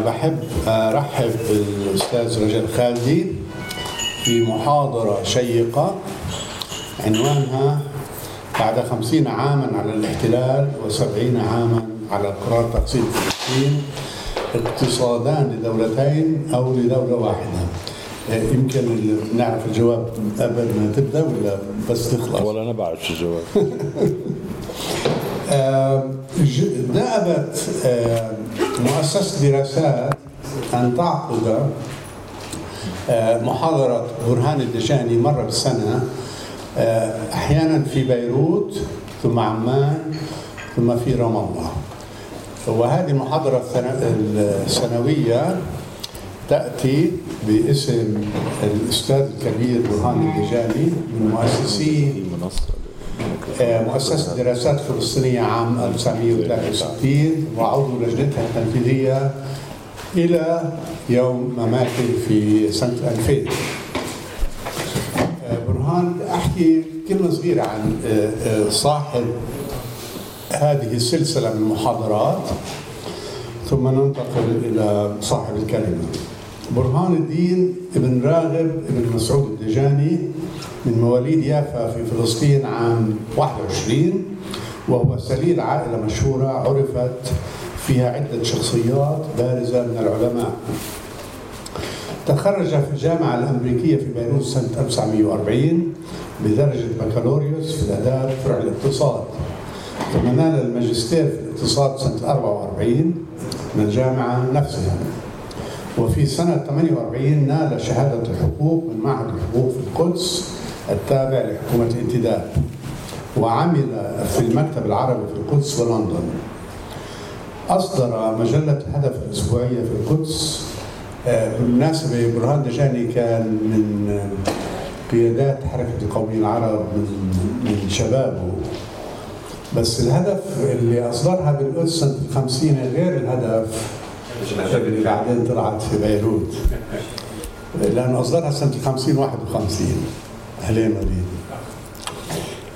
بحب أرحب بالأستاذ رجل خالدي في محاضرة شيقة عنوانها بعد خمسين عاما على الاحتلال وسبعين عاما على قرار تقسيم فلسطين اقتصادان لدولتين أو لدولة واحدة. يمكن نعرف الجواب قبل ما تبدأ ولا بس تخلص؟ ولا أنا بعرف شو الجواب. دأبت مؤسسة دراسات أن تعقد محاضرة برهان الدجاني مرة بالسنة أحيانا في بيروت ثم عمان ثم في رام الله. وهذه المحاضرة السنوية تأتي باسم الأستاذ الكبير برهان الدجاني من مؤسسي مؤسسة دراسات فلسطينية عام 1963 وعضو لجنتها التنفيذية إلى يوم مماته في سنة 2000 برهان أحكي كلمة صغيرة عن صاحب هذه السلسلة من المحاضرات ثم ننتقل إلى صاحب الكلمة. برهان الدين ابن راغب ابن مسعود الدجاني من مواليد يافا في فلسطين عام 21 وهو سليل عائلة مشهورة عرفت فيها عدة شخصيات بارزة من العلماء. تخرج في الجامعة الأمريكية في بيروت سنة 1940 بدرجة بكالوريوس في الآداب فرع الاقتصاد. ثم نال الماجستير في الاقتصاد سنة 44 من الجامعة نفسها. وفي سنة 48 نال شهادة الحقوق من معهد الحقوق في القدس التابع لحكومة الانتداب وعمل في المكتب العربي في القدس ولندن أصدر مجلة هدف الأسبوعية في القدس بالمناسبة برهان دجاني كان من قيادات حركة القوميين العرب من, من شبابه. بس الهدف اللي أصدرها بالقدس سنة الخمسين غير الهدف اللي بعدين طلعت في بيروت. لأنه أصدرها سنة الخمسين واحد وخمسين أهلين وليد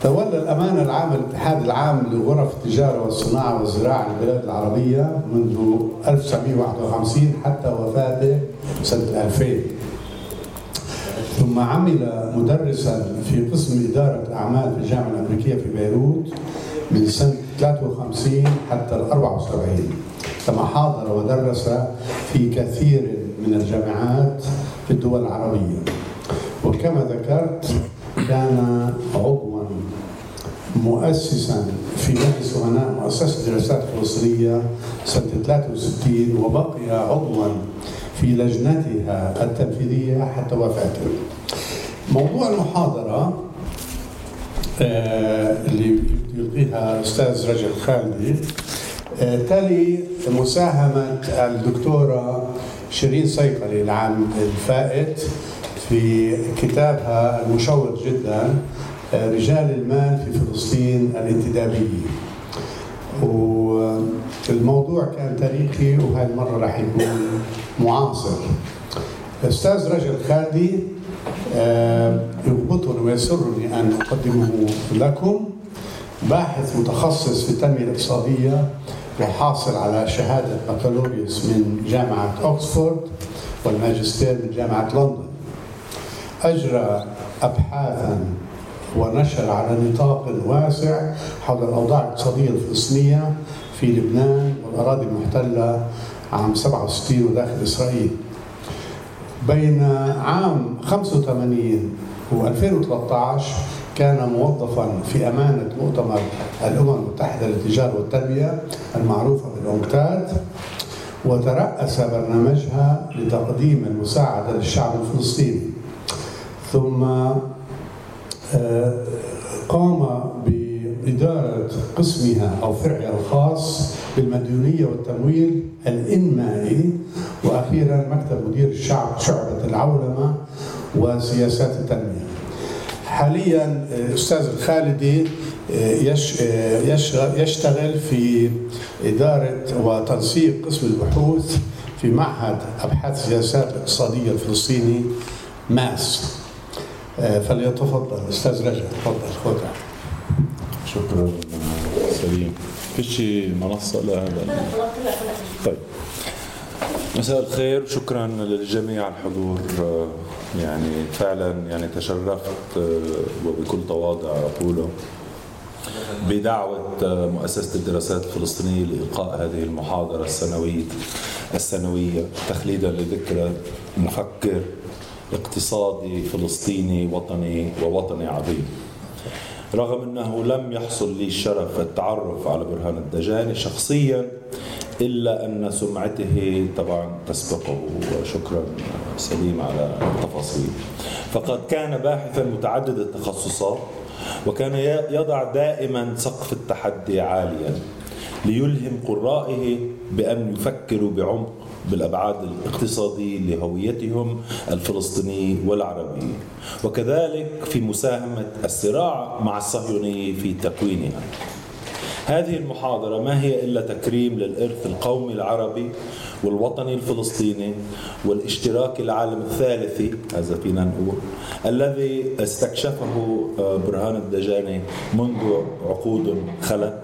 تولى الأمانة العامة الاتحاد العام لغرف التجارة والصناعة والزراعة للبلاد العربية منذ 1951 حتى وفاته سنة 2000 ثم عمل مدرسا في قسم إدارة أعمال في الجامعة الأمريكية في بيروت من سنة 53 حتى ال 74 كما حاضر ودرس في كثير من الجامعات في الدول العربية وكما ذكرت كان عضوا مؤسسا في مجلس امناء مؤسسة دراسات فلسطينيه سنة 63 وبقي عضوا في لجنتها التنفيذية حتى وفاته. موضوع المحاضرة اللي يلقيها أستاذ رجل خالدي تلي مساهمة الدكتورة شيرين صيقلي العام الفائت في كتابها المشوق جدا رجال المال في فلسطين الانتدابية. والموضوع كان تاريخي وهذه المرة راح يكون معاصر. أستاذ رجل خالدي يغبطني ويسرني أن أقدمه لكم. باحث متخصص في التنمية الاقتصادية وحاصل على شهادة بكالوريوس من جامعة أكسفورد والماجستير من جامعة لندن. أجرى أبحاثا ونشر على نطاق واسع حول الأوضاع الاقتصادية الفلسطينية في لبنان والأراضي المحتلة عام 67 وداخل إسرائيل. بين عام 85 و 2013 كان موظفا في أمانة مؤتمر الأمم المتحدة للتجارة والتنمية المعروفة بالأونكتاد وترأس برنامجها لتقديم المساعدة للشعب الفلسطيني. ثم قام بإدارة قسمها أو فرعها الخاص بالمديونية والتمويل الإنمائي وأخيرا مكتب مدير الشعب شعبة العولمة وسياسات التنمية. حاليا أستاذ الخالدي يشتغل في إدارة وتنسيق قسم البحوث في معهد أبحاث السياسات الاقتصادية الفلسطيني ماس. فليتفضل أستاذ رجب تفضل خذ شكرا سليم فيش منصة لهذا؟ طيب. مساء الخير. شكرا للجميع على الحضور. يعني فعلا يعني تشرفت وبكل تواضع أقوله بدعوة مؤسسة الدراسات الفلسطينية لإلقاء هذه المحاضرة السنوية السنوية تخليدا لذكرى مفكر اقتصادي فلسطيني وطني ووطني عظيم. رغم أنه لم يحصل لي الشرف التعرف على برهان الدجاني شخصيا إلا أن سمعته طبعا تسبقه وشكرا سليم على التفاصيل. فقد كان باحثا متعدد التخصصات وكان يضع دائما سقف التحدي عاليا ليلهم قرائه بأن يفكروا بعمق بالأبعاد الاقتصاديه لهويتهم الفلسطينيه والعربيه وكذلك في مساهمة الصراع مع الصهيونيه في تكوينها. هذه المحاضرة ما هي إلا تكريم للإرث القومي العربي والوطني الفلسطيني والاشتراك العالم الثالثي هذا فينا نقول الذي استكشفه آه، برهان الدجاني منذ عقود خلت.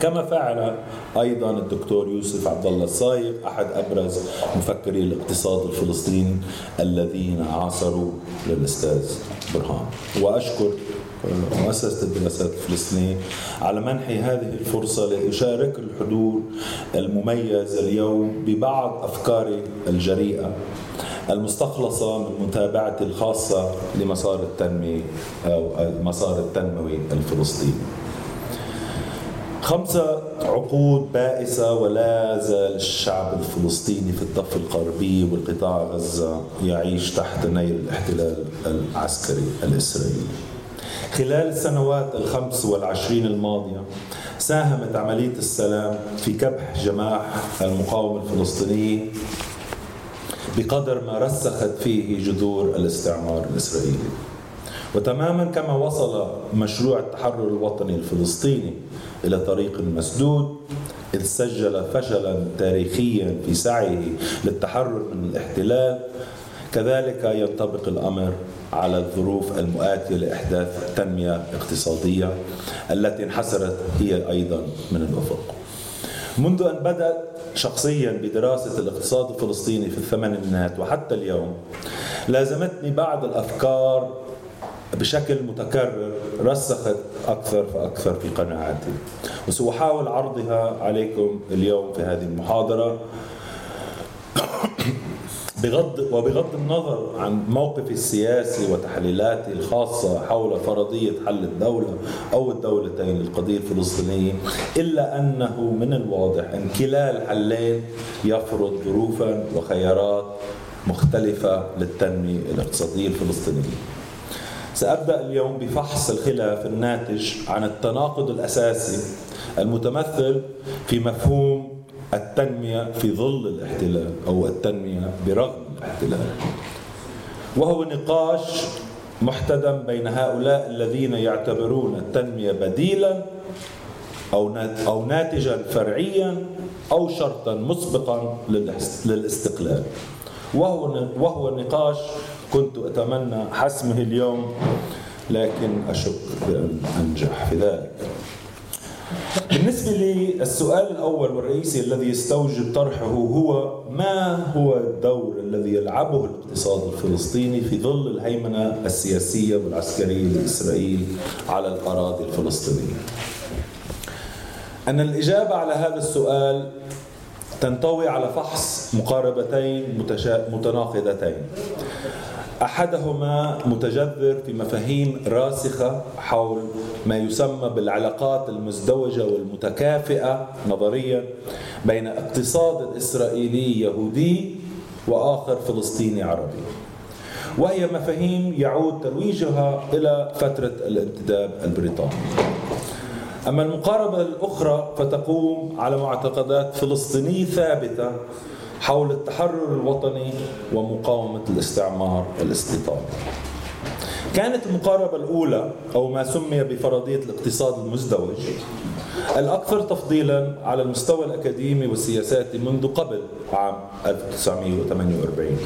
كما فعل أيضا الدكتور يوسف عبد الله الصايغ أحد أبرز مفكري الاقتصاد الفلسطيني الذين عاصروا للأستاذ برهان. وأشكر مؤسسة الدراسات الفلسطينية. على منحي هذه الفرصة لأشارك الحضور المميز اليوم ببعض أفكاري الجريئة المستخلصة من متابعتي الخاصة لمسار التنمية أو المسار التنموي الفلسطيني. خمسة عقود بائسة ولا زال الشعب الفلسطيني في الضفة الغربي والقطاع غزة يعيش تحت نير الاحتلال العسكري الإسرائيلي. خلال السنوات الخمس والعشرين الماضية ساهمت عملية السلام في كبح جماح المقاومة الفلسطينية بقدر ما رسخت فيه جذور الاستعمار الإسرائيلي. وتماما كما وصل مشروع التحرر الوطني الفلسطيني إلى طريق مسدود إذ سجل فشلا تاريخيا في سعيه للتحرر من الاحتلال كذلك ينطبق الأمر على الظروف المؤاتية لإحداث تنمية اقتصادية التي انحسرت هي أيضا من الأفق. منذ أن بدأت شخصيا بدراسة الاقتصاد الفلسطيني في الثمانينات وحتى اليوم لازمتني بعض الأفكار بشكل متكرر رسخت أكثر فأكثر في قناعاتي. وسأحاول عرضها عليكم اليوم في هذه المحاضرة. بغض وبغض النظر عن موقفي السياسي وتحليلاتي الخاصة حول فرضية حل الدولة أو الدولتين للقضية الفلسطينية إلا أنه من الواضح أن كلا الحلين يفرض ظروفا وخيارات مختلفة للتنمية الاقتصادية الفلسطينية. سأبدأ اليوم بفحص الخلاف الناتج عن التناقض الأساسي المتمثل في مفهوم التنمية في ظل الاحتلال أو التنمية برغم الاحتلال. وهو نقاش محتدم بين هؤلاء الذين يعتبرون التنمية بديلا أو ناتجا فرعيا أو شرطا مسبقا للاستقلال. وهو وهو نقاش كنت أتمنى حسمه اليوم لكن أشك بأن أنجح في ذلك. بالنسبة لي السؤال الأول والرئيسي الذي يستوجب طرحه هو ما هو الدور الذي يلعبه الاقتصاد الفلسطيني في ظل الهيمنة السياسية والعسكرية لإسرائيل على الأراضي الفلسطينية؟ أن الإجابة على هذا السؤال تنطوي على فحص مقاربتين متناقضتين. أحدهما متجذر في مفاهيم راسخة حول ما يسمى بالعلاقات المزدوجة والمتكافئة نظريا بين اقتصاد إسرائيلي يهودي وآخر فلسطيني عربي. وهي مفاهيم يعود ترويجها إلى فترة الانتداب البريطاني. أما المقاربة الأخرى فتقوم على معتقدات فلسطينيه ثابتة حول التحرر الوطني ومقاومة الاستعمار الاستيطاني. كانت المقاربة الأولى أو ما سمي بفرضية الاقتصاد المزدوج الأكثر تفضيلا على المستوى الأكاديمي والسياساتي منذ قبل عام 1948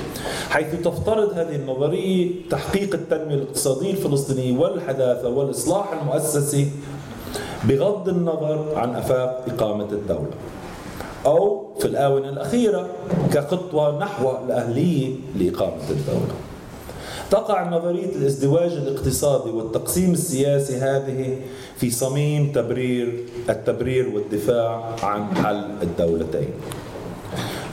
حيث تفترض هذه النظرية تحقيق التنمية الاقتصادية الفلسطينية والحداثة والإصلاح المؤسسي بغض النظر عن أفاق إقامة الدولة. أو في الآونة الأخيرة كخطوة نحو الأهلية لإقامة الدولة. تقع نظرية الازدواج الاقتصادي والتقسيم السياسي هذه في صميم تبرير التبرير والدفاع عن حل الدولتين.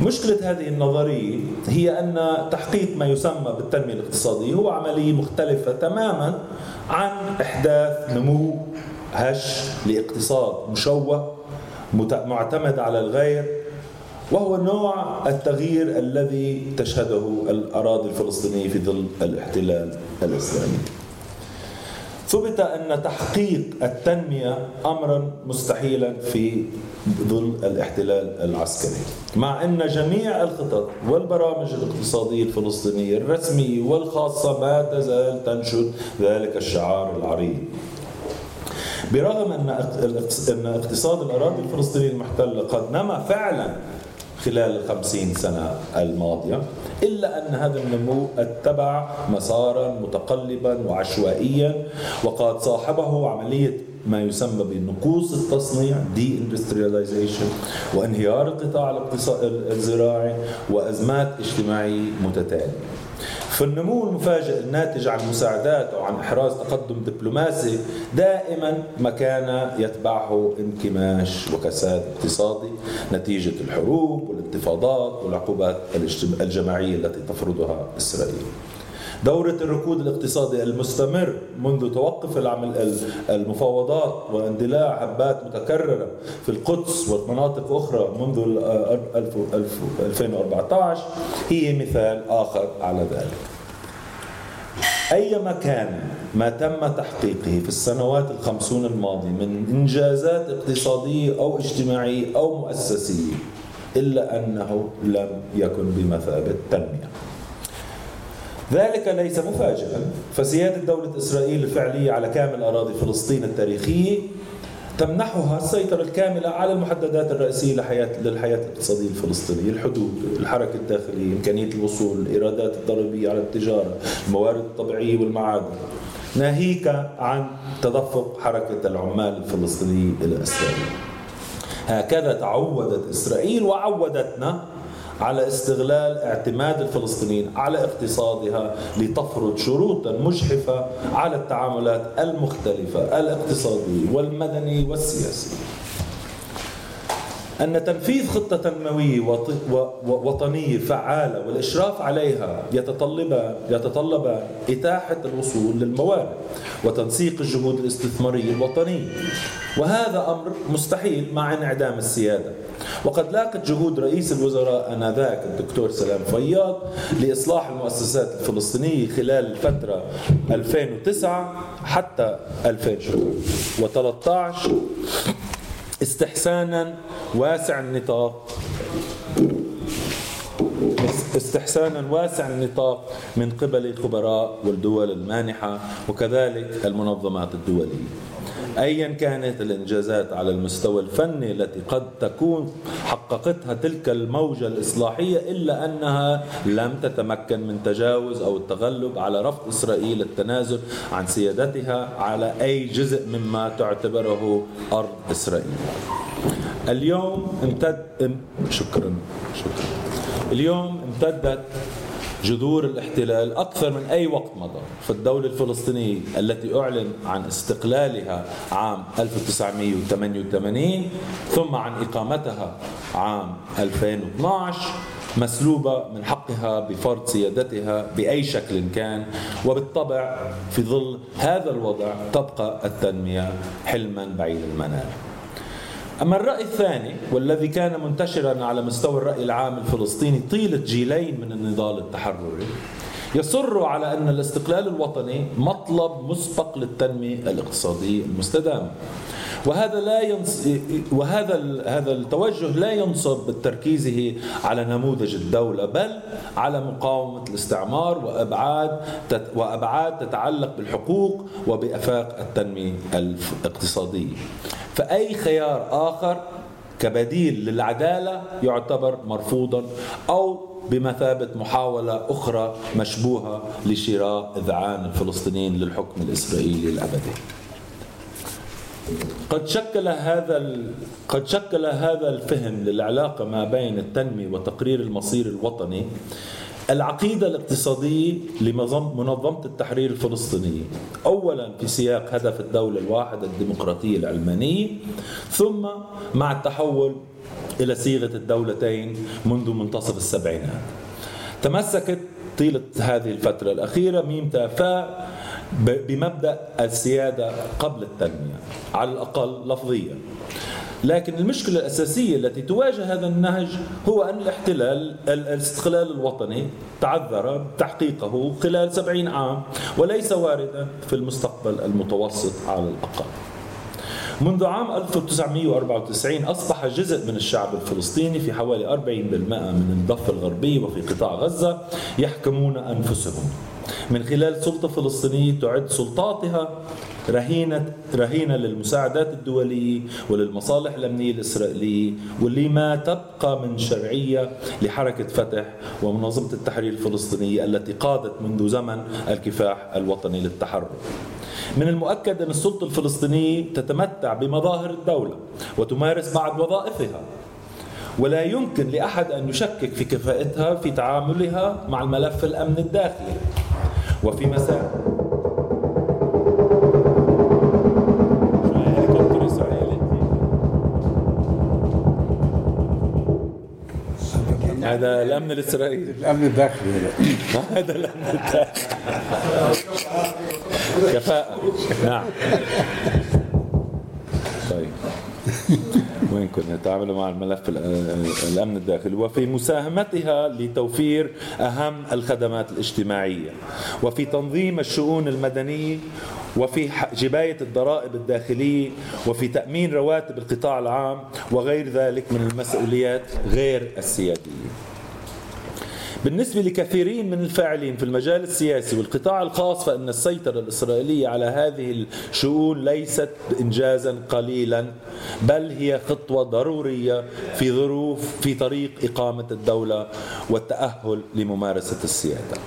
مشكلة هذه النظرية هي أن تحقيق ما يسمى بالتنمية الاقتصادية هو عملية مختلفة تماما عن إحداث نمو هش لاقتصاد مشوه معتمد على الغير وهو نوع التغيير الذي تشهده الأراضي الفلسطينية في ظل الاحتلال الإسرائيلي ثبت أن تحقيق التنمية أمرا مستحيلا في ظل الاحتلال العسكري. مع أن جميع الخطط والبرامج الاقتصادية الفلسطينية الرسمية والخاصة ما تزال تنشد ذلك الشعار العريض. برغم أن اقتصاد الأراضي الفلسطينية المحتلة قد نما فعلا خلال الخمسين سنة الماضية إلا أن هذا النمو اتبع مسارا متقلبا وعشوائيا وقد صاحبه عملية ما يسمى بنقوص التصنيع دي اندسترياليزيشن وانهيار القطاع الزراعي وأزمات اجتماعيه متتالية. فالنمو المفاجئ الناتج عن مساعدات أو عن إحراز تقدم دبلوماسي دائما ما كان يتبعه انكماش وكساد اقتصادي نتيجة الحروب والانتفاضات والعقوبات الجماعية التي تفرضها إسرائيل. دورة الركود الاقتصادي المستمر منذ توقف العمل المفاوضات واندلاع هبات متكررة في القدس ومناطق أخرى منذ 2014 هي مثال آخر على ذلك. أيما كان ما تم تحقيقه في السنوات الخمسون الماضية من إنجازات اقتصادية أو اجتماعية أو مؤسسية إلا أنه لم يكن بمثابة تنمية. ذلك ليس مفاجئا فسيادة دولة إسرائيل الفعلية على كامل أراضي فلسطين التاريخية تمنحها السيطرة الكاملة على المحددات الرئيسية لحياة للحياة الاقتصادية الفلسطينية، الحدود، الحركة الداخلية، إمكانية الوصول، الإيرادات الضريبية على التجارة، الموارد الطبيعية والمعادن. ناهيك عن تدفق حركة العمال الفلسطينية إلى إسرائيل. هكذا تعودت إسرائيل وعودتنا على استغلال اعتماد الفلسطينيين على اقتصادها لتفرض شروطا مجحفة على التعاملات المختلفة الاقتصادية والمدنية والسياسية. أن تنفيذ خطة تنموية وطنية فعالة والإشراف عليها يتطلب يتطلب إتاحة الوصول للموارد وتنسيق الجهود الاستثمارية الوطنية. وهذا أمر مستحيل مع انعدام السيادة. وقد لاقت جهود رئيس الوزراء آنذاك الدكتور سلام فياض لإصلاح المؤسسات الفلسطينية خلال الفترة 2009 حتى 2013 استحسانا واسع النطاق. استحسانا واسع النطاق من قبل الخبراء والدول المانحة وكذلك المنظمات الدولية. ايا كانت الإنجازات على المستوى الفني التي قد تكون حققتها تلك الموجة الإصلاحية إلا أنها لم تتمكن من تجاوز أو التغلب على رفض إسرائيل التنازل عن سيادتها على أي جزء مما تعتبره أرض إسرائيل. اليوم امتد شكرا شكرا اليوم امتدت جذور الاحتلال أكثر من أي وقت مضى. في الدولة الفلسطينية التي أعلن عن استقلالها عام 1988 ثم عن إقامتها عام 2012 مسلوبة من حقها بفرض سيادتها بأي شكل كان وبالطبع في ظل هذا الوضع تبقى التنمية حلما بعيد المنال. أما الرأي الثاني والذي كان منتشرا على مستوى الرأي العام الفلسطيني طيلة جيلين من النضال التحرري يصر على أن الاستقلال الوطني مطلب مسبق للتنمية الاقتصادية المستدامة. وهذا لا ينص... وهذا هذا التوجه لا ينصب بتركيزه على نموذج الدولة بل على مقاومة الاستعمار وأبعاد تت... وأبعاد تتعلق بالحقوق وبإفاق التنمية الاقتصادية. فأي خيار آخر كبديل للعدالة يعتبر مرفوضا أو بمثابة محاولة أخرى مشبوهة لشراء إذعان الفلسطينيين للحكم الإسرائيلي الأبدي. قد شكل هذا قد شكل هذا الفهم للعلاقة ما بين التنمية وتقرير المصير الوطني العقيدة الاقتصادية لمنظمة التحرير الفلسطينية. أولا في سياق هدف الدولة الواحدة الديمقراطية العلمانية ثم مع التحول إلى صيغة الدولتين منذ منتصف السبعينات. تمسكت طيلة هذه الفترة الأخيرة ميم تافاء بمبدأ السيادة قبل التنمية على الأقل لفظيا. لكن المشكلة الأساسية التي تواجه هذا النهج هو أن الاحتلال الاستقلال الوطني تعذر تحقيقه خلال سبعين عام وليس واردا في المستقبل المتوسط على الأقل. منذ عام 1994 أصبح جزء من الشعب الفلسطيني في حوالي 40% من الضفة الغربية وفي قطاع غزة يحكمون أنفسهم. من خلال سلطة فلسطينية تعد سلطاتها رهينة رهينة للمساعدات الدولية وللمصالح الأمنية الإسرائيلية واللي ما تبقى من شرعية لحركة فتح ومنظمة التحرير الفلسطينية التي قادت منذ زمن الكفاح الوطني للتحرر. من المؤكد أن السلطة الفلسطينية تتمتع بمظاهر الدولة وتمارس بعض وظائفها ولا يمكن لأحد أن يشكك في كفاءتها في تعاملها مع الملف الأمن الداخلي. وفي مساء. هذا الأمن الإسرائيلي. الأمن الداخلي. هذا الأمن الداخلي. كفاءة. نعم طيب كنا نتعامل مع الملف الأمن الداخلي. وفي مساهمتها لتوفير أهم الخدمات الاجتماعية. وفي تنظيم الشؤون المدنية. وفي جباية الضرائب الداخلية. وفي تأمين رواتب القطاع العام. وغير ذلك من المسؤوليات غير السيادية. بالنسبة لكثيرين من الفاعلين في المجال السياسي والقطاع الخاص فإن السيطرة الإسرائيلية على هذه الشؤون ليست إنجازا قليلا بل هي خطوة ضرورية في ظروف في طريق إقامة الدولة والتأهل لممارسة السيادة.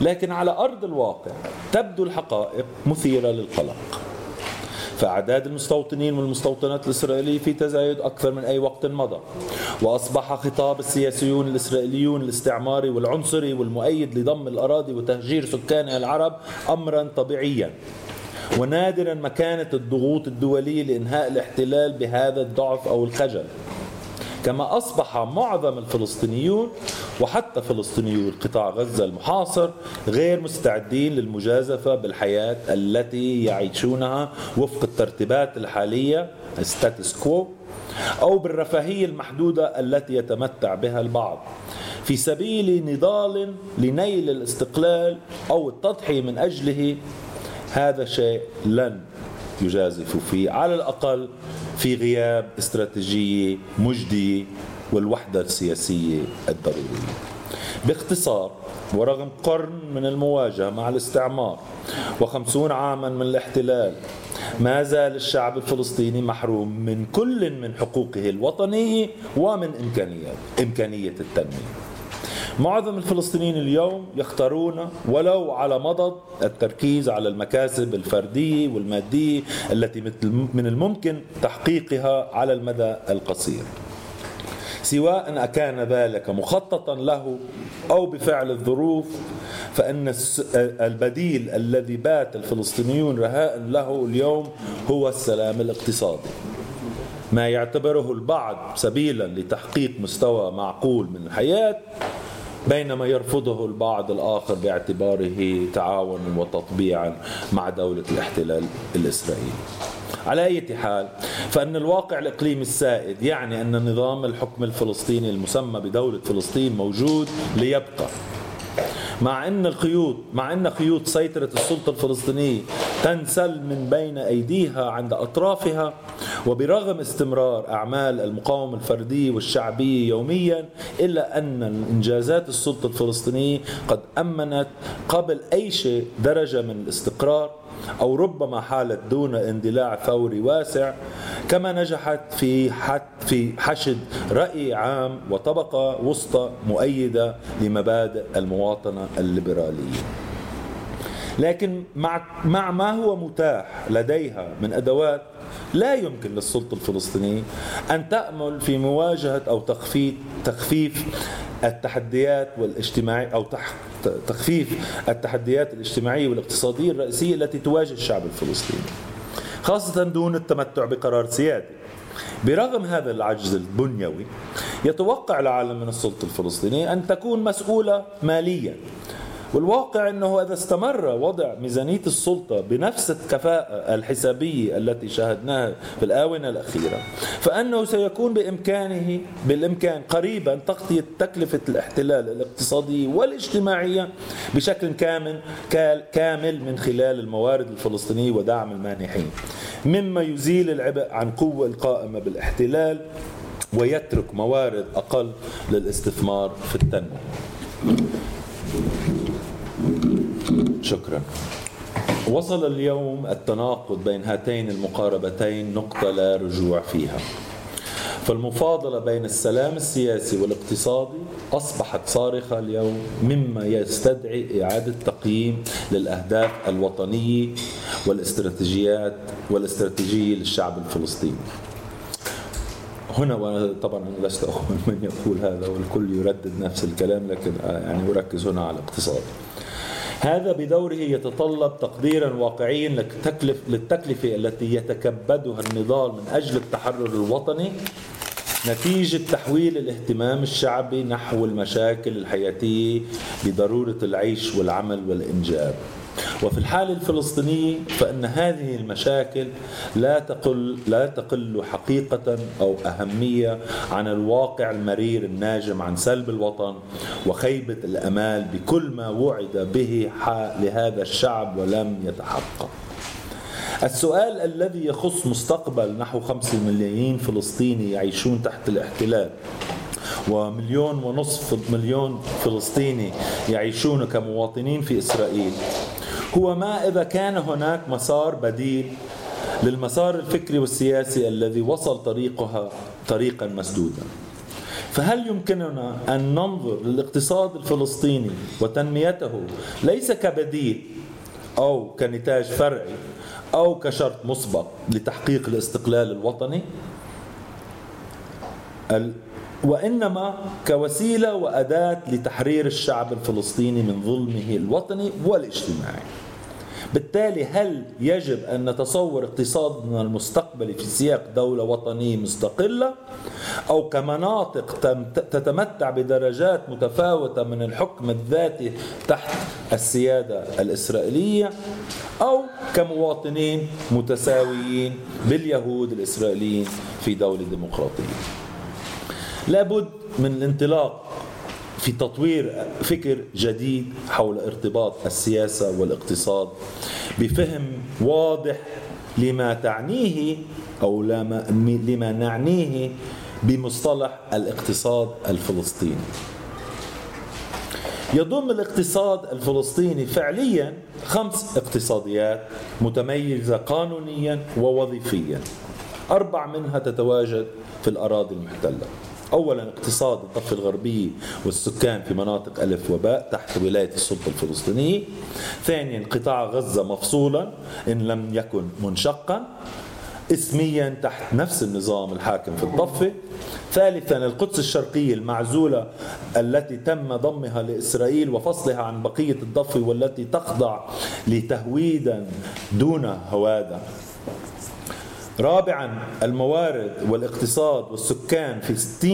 لكن على أرض الواقع تبدو الحقائق مثيرة للقلق. فأعداد المستوطنين والمستوطنات الإسرائيلية في تزايد أكثر من أي وقت مضى. وأصبح خطاب السياسيون الإسرائيليون الاستعماري والعنصري والمؤيد لضم الأراضي وتهجير سكانها العرب أمرا طبيعيا. ونادرا ما كانت الضغوط الدولية لإنهاء الاحتلال بهذا الضعف أو الخجل. كما أصبح معظم الفلسطينيون وحتى فلسطينيو قطاع غزة المحاصر غير مستعدين للمجازفة بالحياة التي يعيشونها وفق الترتيبات الحالية ستاتس كوو أو بالرفاهية المحدودة التي يتمتع بها البعض. في سبيل نضال لنيل الاستقلال أو التضحية من أجله هذا شيء لن يجازف فيه على الأقل في غياب استراتيجية مجدية والوحدة السياسية الضرورية. باختصار ورغم قرن من المواجهة مع الاستعمار وخمسون عاما من الاحتلال ما زال الشعب الفلسطيني محروم من كل من حقوقه الوطنية ومن إمكانيات إمكانية التنمية. معظم الفلسطينيين اليوم يختارون ولو على مضض التركيز على المكاسب الفردية والمادية التي من الممكن تحقيقها على المدى القصير. سواء أكان ذلك مخططا له أو بفعل الظروف فإن البديل الذي بات الفلسطينيون رهاء له اليوم هو السلام الاقتصادي. ما يعتبره البعض سبيلا لتحقيق مستوى معقول من الحياة بينما يرفضه البعض الآخر باعتباره تعاونا وتطبيعا مع دولة الاحتلال الإسرائيلي. على أي حال فإن الواقع الإقليمي السائد يعني أن نظام الحكم الفلسطيني المسمى بدولة فلسطين موجود ليبقى. مع إن الخيوط مع إن خيوط سيطرة السلطة الفلسطينية تنسل من بين أيديها عند أطرافها وبرغم استمرار أعمال المقاومه الفرديه والشعبيه يوميا إلا أن إنجازات السلطة الفلسطينية قد أمنت قبل أي شيء درجه من الاستقرار أو ربما حالت دون اندلاع ثوري واسع كما نجحت في في حشد رأي عام وطبقة وسطى مؤيدة لمبادئ المواطنة الليبرالية. لكن مع مع ما هو متاح لديها من أدوات لا يمكن للسلطة الفلسطينية أن تأمل في مواجهة أو تخفيف تخفيف التحديات والاجتماعية أو تخفيف التحديات الاجتماعية والاقتصادية الرئيسية التي تواجه الشعب الفلسطيني خاصة دون التمتع بقرار سيادي. برغم هذا العجز البنيوي يتوقع العالم من السلطة الفلسطينية أن تكون مسؤولة ماليا والواقع إنه إذا استمر وضع ميزانية السلطة بنفس الكفاءة الحسابية التي شاهدناها في الآونة الأخيرة فأنه سيكون بإمكانه بالإمكان قريبا تغطية تكلفة الاحتلال الاقتصادي والاجتماعيه بشكل كامل كامل من خلال الموارد الفلسطينية ودعم المانحين. مما يزيل العبء عن قوة القائمة بالاحتلال ويترك موارد أقل للاستثمار في التنمية. شكرا. وصل اليوم التناقض بين هاتين المقاربتين نقطة لا رجوع فيها. فالمفاضلة بين السلام السياسي والاقتصادي أصبحت صارخة اليوم مما يستدعي إعادة تقييم للأهداف الوطنية والاستراتيجيات والاستراتيجية للشعب الفلسطيني. هنا وأنا طبعا أنا لست اول من يقول هذا والكل يردد نفس الكلام لكن يعني أركز هنا على الاقتصاد. هذا بدوره يتطلب تقديرا واقعيا للتكلف للتكلفة التي يتكبدها النضال من أجل التحرر الوطني نتيجة تحويل الاهتمام الشعبي نحو المشاكل الحياتية بضرورة العيش والعمل والإنجاب. وفي الحالة الفلسطينية فإن هذه المشاكل لا تقل لا تقل حقيقة أو أهمية عن الواقع المرير الناجم عن سلب الوطن وخيبة الأمال بكل ما وعد به لهذا الشعب ولم يتحقق. السؤال الذي يخص مستقبل نحو خمسة ملايين فلسطيني يعيشون تحت الاحتلال ومليون ونصف مليون فلسطيني يعيشون كمواطنين في إسرائيل هو ما إذا كان هناك مسار بديل للمسار الفكري والسياسي الذي وصل طريقها طريقا مسدودا. فهل يمكننا أن ننظر للاقتصاد الفلسطيني وتنميته ليس كبديل أو كنتاج فرعي أو كشرط مسبق لتحقيق الاستقلال الوطني؟ وإنما كوسيلة وأداة لتحرير الشعب الفلسطيني من ظلمه الوطني والاجتماعي. بالتالي هل يجب أن نتصور اقتصادنا المستقبلي في سياق دولة وطنية مستقلة؟ أو كمناطق تتمتع بدرجات متفاوتة من الحكم الذاتي تحت السيادة الإسرائيلية؟ أو كمواطنين متساويين باليهود الإسرائيليين في دولة ديمقراطية؟ لابد من الانطلاق في تطوير فكر جديد حول ارتباط السياسة والاقتصاد بفهم واضح لما تعنيه أو لما نعنيه بمصطلح الاقتصاد الفلسطيني. يضم الاقتصاد الفلسطيني فعليا خمس اقتصاديات متميزة قانونيا ووظيفيا أربع منها تتواجد في الأراضي المحتلة. اولا اقتصاد الضفة الغربية والسكان في مناطق ألف وباء تحت ولاية السلطة الفلسطينية. ثانيا قطاع غزة مفصولا إن لم يكن منشقا. اسميا تحت نفس النظام الحاكم في الضفة. ثالثا القدس الشرقية المعزولة التي تم ضمها لإسرائيل وفصلها عن بقية الضفة والتي تخضع لتهويدا دون هوادة. رابعا الموارد والاقتصاد والسكان في 60%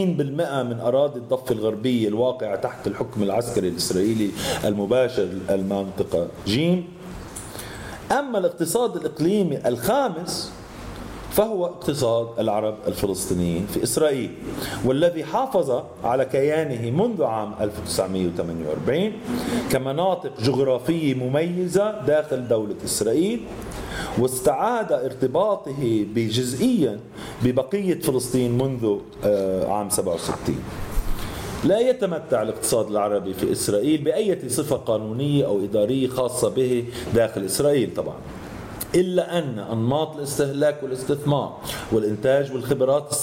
من أراضي الضفة الغربية الواقعة تحت الحكم العسكري الإسرائيلي المباشر المنطقة. جيم. أما الاقتصاد الإقليمي الخامس فهو اقتصاد العرب الفلسطينيين في إسرائيل والذي حافظ على كيانه منذ عام 1948 كمناطق جغرافية مميزة داخل دولة إسرائيل واستعاد ارتباطه بجزئيا ببقية فلسطين منذ آه، عام 67 لا يتمتع الاقتصاد العربي في إسرائيل بأي صفة قانونية أو إدارية خاصة به داخل إسرائيل طبعا. إلا أن أنماط الاستهلاك والاستثمار والإنتاج والخبرات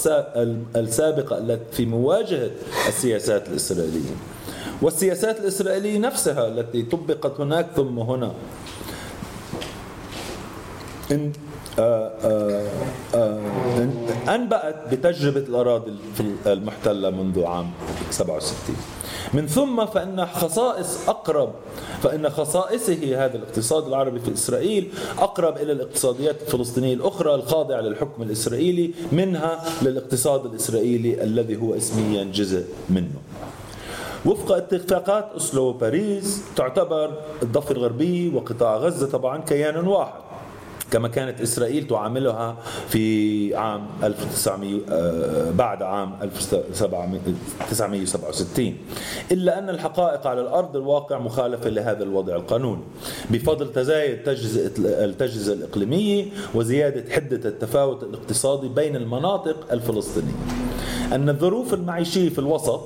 السابقة التي في مواجهة السياسات الإسرائيلية. والسياسات الإسرائيلية نفسها التي طبقت هناك ثم هنا. آه، آه، آه، أنبأت بتجربة الأراضي المحتلة منذ عام 67 من ثم فإن خصائص أقرب فإن خصائصه هذا الاقتصاد العربي في إسرائيل أقرب إلى الاقتصاديات الفلسطينية الأخرى الخاضعة للحكم الإسرائيلي منها للاقتصاد الإسرائيلي الذي هو اسميا جزء منه. وفق اتفاقات أسلو وباريس تعتبر الضفة الغربية وقطاع غزة طبعا كيان واحد. كما كانت إسرائيل تعاملها في عام 1900 آه، بعد عام 1967 إلا أن الحقائق على الأرض الواقع مخالفة لهذا الوضع القانوني. بفضل تزايد التجهيز الإقليمية وزيادة حدة التفاوت الاقتصادي بين المناطق الفلسطينية. أن الظروف المعيشية في الوسط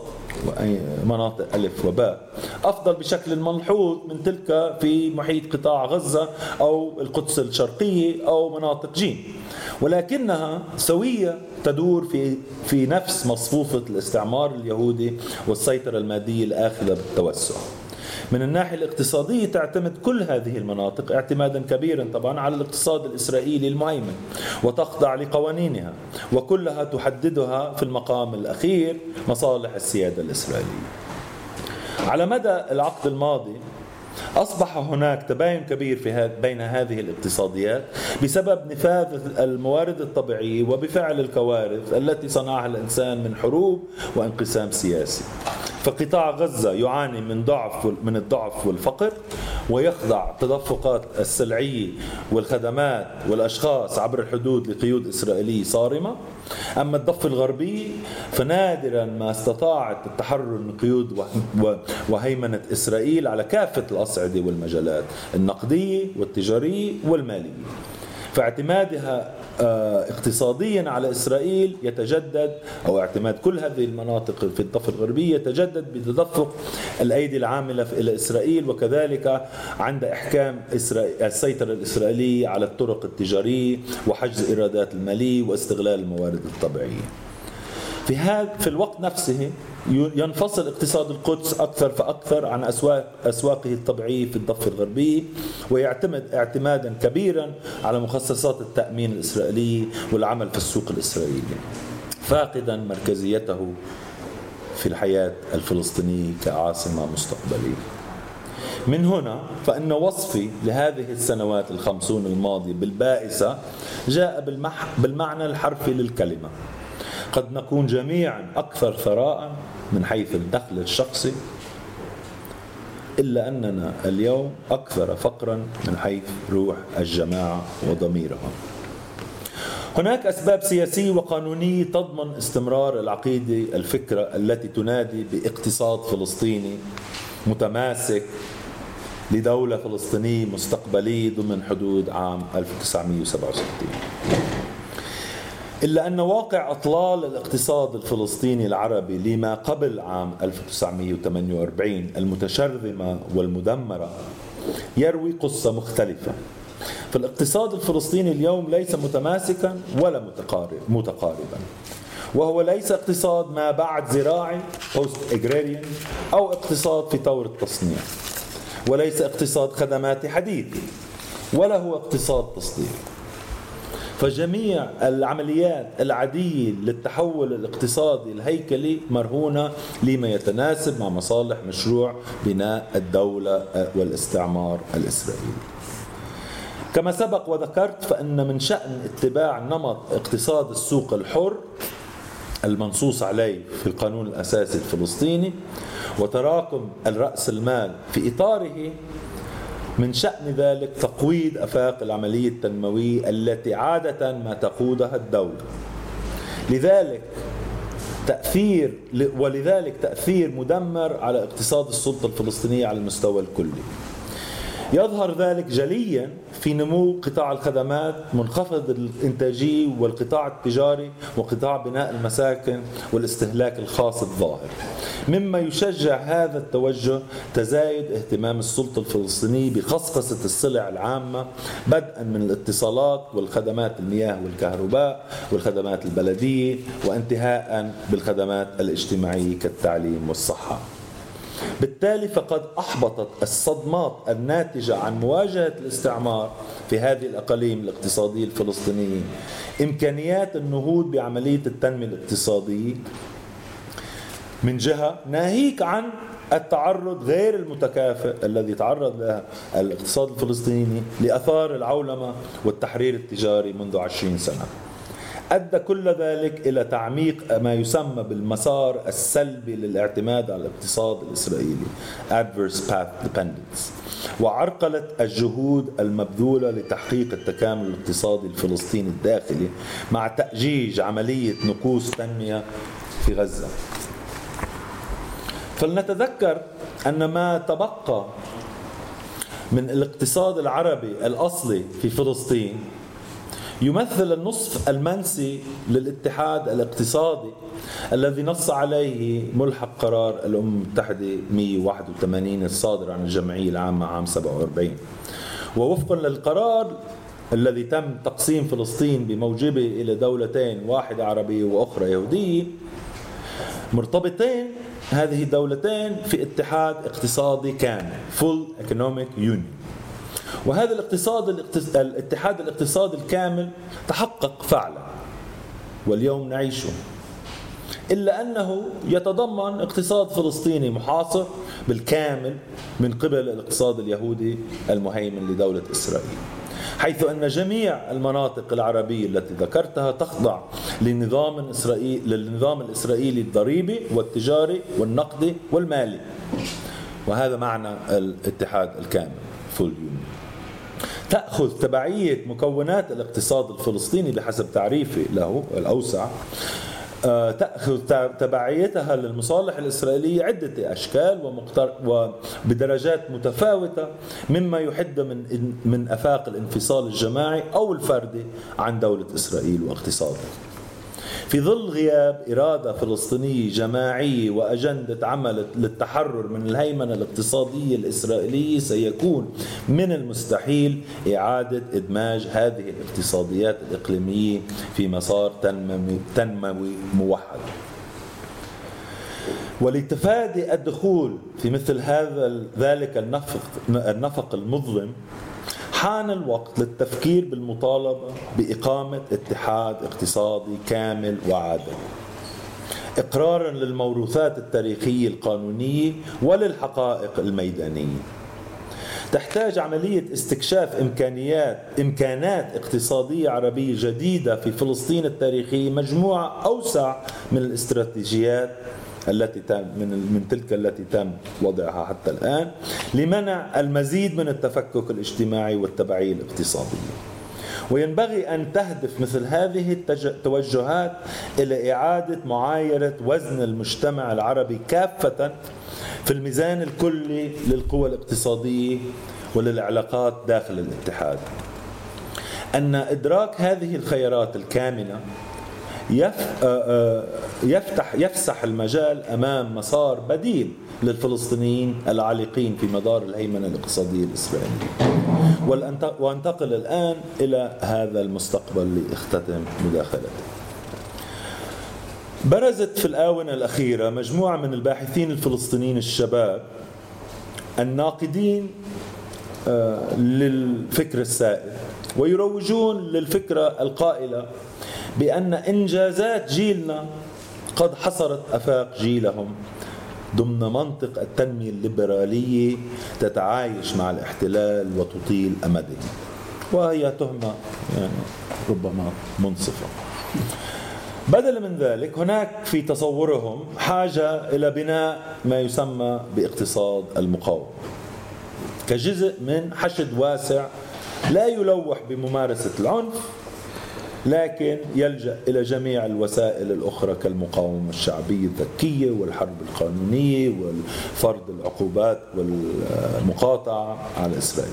مناطق ألف وباء. أفضل بشكل ملحوظ من تلك في محيط قطاع غزة أو القدس الشرقية أو مناطق جيم ولكنها سوية تدور في في نفس مصفوفة الاستعمار اليهودي والسيطرة المادية الآخذة بالتوسع. من الناحية الاقتصادية تعتمد كل هذه المناطق اعتمادا كبيرا طبعا على الاقتصاد الإسرائيلي المهيمن وتخضع لقوانينها وكلها تحددها في المقام الأخير مصالح السيادة الإسرائيلية. على مدى العقد الماضي أصبح هناك تباين كبير في بين هذه الاقتصاديات بسبب نفاذ الموارد الطبيعية وبفعل الكوارث التي صنعها الإنسان من حروب وانقسام سياسي. فقطاع غزة يعاني من ضعف من الضعف والفقر ويخضع تدفقات السلعية والخدمات والأشخاص عبر الحدود لقيود إسرائيلية صارمة. أما الضفة الغربية فنادرا ما استطاعت التحرر من قيود وهيمنة إسرائيل على كافة الأصعدة والمجالات النقدية والتجارية والمالية فاعتمادها اقتصاديا على إسرائيل يتجدد أو اعتماد كل هذه المناطق في الضفة الغربية يتجدد بتدفق الأيدي العاملة إلى إسرائيل وكذلك عند إحكام السيطرة الإسرائيلية على الطرق التجارية وحجز الايرادات المالية واستغلال الموارد الطبيعية. في هذا في الوقت نفسه ينفصل اقتصاد القدس أكثر فأكثر عن أسواق أسواقه الطبيعية في الضفة الغربية ويعتمد اعتمادا كبيرا على مخصصات التأمين الإسرائيلية والعمل في السوق الإسرائيلية فاقدا مركزيته في الحياة الفلسطينية كعاصمة مستقبلية. من هنا فإن وصفي لهذه السنوات الخمسون الماضية بالبائسة جاء بالمعنى الحرفي للكلمة. قد نكون جميعا أكثر ثراء من حيث الدخل الشخصي إلا أننا اليوم أكثر فقرا من حيث روح الجماعة وضميرها. هناك أسباب سياسية وقانونية تضمن استمرار العقيدة الفكرة التي تنادي باقتصاد فلسطيني متماسك لدولة فلسطينية مستقبلية ضمن حدود عام 1967 إلا أن واقع أطلال الاقتصاد الفلسطيني العربي لما قبل عام 1948 المتشرذمة والمدمرة يروي قصة مختلفة. فالاقتصاد الفلسطيني اليوم ليس متماسكا ولا متقارب متقاربا. وهو ليس اقتصاد ما بعد زراعي بوست اجراريان أو اقتصاد في طور التصنيع. وليس اقتصاد خدماتي حديث ولا هو اقتصاد تصدير. فجميع العمليات العادية للتحول الاقتصادي الهيكلي مرهونة لما يتناسب مع مصالح مشروع بناء الدولة والاستعمار الإسرائيلي. كما سبق وذكرت فإن من شأن اتباع نمط اقتصاد السوق الحر المنصوص عليه في القانون الأساسي الفلسطيني وتراكم الرأس المال في إطاره من شأن ذلك تقويض أفاق العملية التنموية التي عادة ما تقودها الدولة. لذلك تأثير ولذلك تأثير مدمر على اقتصاد السلطة الفلسطينية على المستوى الكلي. يظهر ذلك جليا في نمو قطاع الخدمات منخفض الإنتاجية والقطاع التجاري وقطاع بناء المساكن والاستهلاك الخاص الظاهر. مما يشجع هذا التوجه تزايد اهتمام السلطة الفلسطينية بخصخصة السلع العامة بدءا من الاتصالات والخدمات المياه والكهرباء والخدمات البلدية وانتهاء بالخدمات الاجتماعية كالتعليم والصحة. بالتالي فقد أحبطت الصدمات الناتجة عن مواجهة الاستعمار في هذه الأقاليم الاقتصادية الفلسطينيه إمكانيات النهوض بعملية التنمية الاقتصادية من جهة ناهيك عن التعرض غير المتكافئ الذي تعرض له الاقتصاد الفلسطيني لأثار العولمة والتحرير التجاري منذ عشرين سنة. أدى كل ذلك إلى تعميق ما يسمى بالمسار السلبي للاعتماد على الاقتصاد الإسرائيلي adverse path dependence. وعرقلت الجهود المبذولة لتحقيق التكامل الاقتصادي الفلسطيني الداخلي مع تأجيج عملية نقوص تنمية في غزة. فلنتذكر أن ما تبقى من الاقتصاد العربي الأصلي في فلسطين يمثل النصف المنسي للاتحاد الاقتصادي الذي نص عليه ملحق قرار الامم المتحده 181 الصادر عن الجمعية العامة عام 47 ووفقا للقرار الذي تم تقسيم فلسطين بموجبة إلى دولتين واحدة عربية وأخرى يهودية. مرتبطين هذه الدولتين في اتحاد اقتصادي كامل full economic union. وهذا الاقتصاد الاتحاد الاقتصادي الكامل تحقق فعلا. واليوم نعيشه. إلا أنه يتضمن اقتصاد فلسطيني محاصر بالكامل من قبل الاقتصاد اليهودي المهيمن لدولة إسرائيل. حيث أن جميع المناطق العربية التي ذكرتها تخضع لنظام إسرائيل للنظام الإسرائيلي الضريبي والتجاري والنقدي والمالي. وهذا معنى الاتحاد الكامل. فول يونيون تأخذ تبعية مكونات الاقتصاد الفلسطيني بحسب تعريفي له الأوسع آه، تأخذ تبعيتها للمصالح الإسرائيلية عدة أشكال وبدرجات متفاوتة مما يحد من من آفاق الانفصال الجماعي أو الفردي عن دولة إسرائيل واقتصادها. في ظل غياب إرادة فلسطينية جماعية وأجندة عمل للتحرر من الهيمنة الاقتصادية الإسرائيلية سيكون من المستحيل إعادة إدماج هذه الاقتصاديات الإقليمية في مسار تنموي موحد. ولتفادي الدخول في مثل هذا ذلك النفق النفق المظلم حان الوقت للتفكير بالمطالبة بإقامة اتحاد اقتصادي كامل وعادل. إقرارا للموروثات التاريخية القانونية وللحقائق الميدانية. تحتاج عملية استكشاف امكانيات إمكانات اقتصادية عربية جديدة في فلسطين التاريخية مجموعة أوسع من الاستراتيجيات التي تم من من تلك التي تم وضعها حتى الآن لمنع المزيد من التفكك الاجتماعي والتبعيه الاقتصاديه. وينبغي أن تهدف مثل هذه التوجهات إلى إعادة معايرة وزن المجتمع العربي كافة في الميزان الكلي للقوى الاقتصادية وللعلاقات داخل الاتحاد. أن إدراك هذه الخيارات الكامنة آه، يفتح يفسح المجال أمام مسار بديل للفلسطينيين العالقين في مدار الهيمنه الاقتصاديه الاسرائيليه. وأنتقل الآن إلى هذا المستقبل لاختتم مداخلتي. برزت في الآونة الأخيرة مجموعة من الباحثين الفلسطينيين الشباب الناقدين آه، للفكر السائد ويروجون للفكرة القائلة بأن إنجازات جيلنا قد حصرت أفاق جيلهم ضمن منطق التنمية الليبرالية تتعايش مع الاحتلال وتطيل أمده. وهي تهمة يعني ربما منصفة. بدلا من ذلك هناك في تصورهم حاجة إلى بناء ما يسمى باقتصاد المقاومة كجزء من حشد واسع لا يلوح بممارسة العنف لكن يلجأ إلى جميع الوسائل الأخرى كالمقاومة الشعبية الذكية والحرب القانونية وفرض العقوبات والمقاطعة على إسرائيل.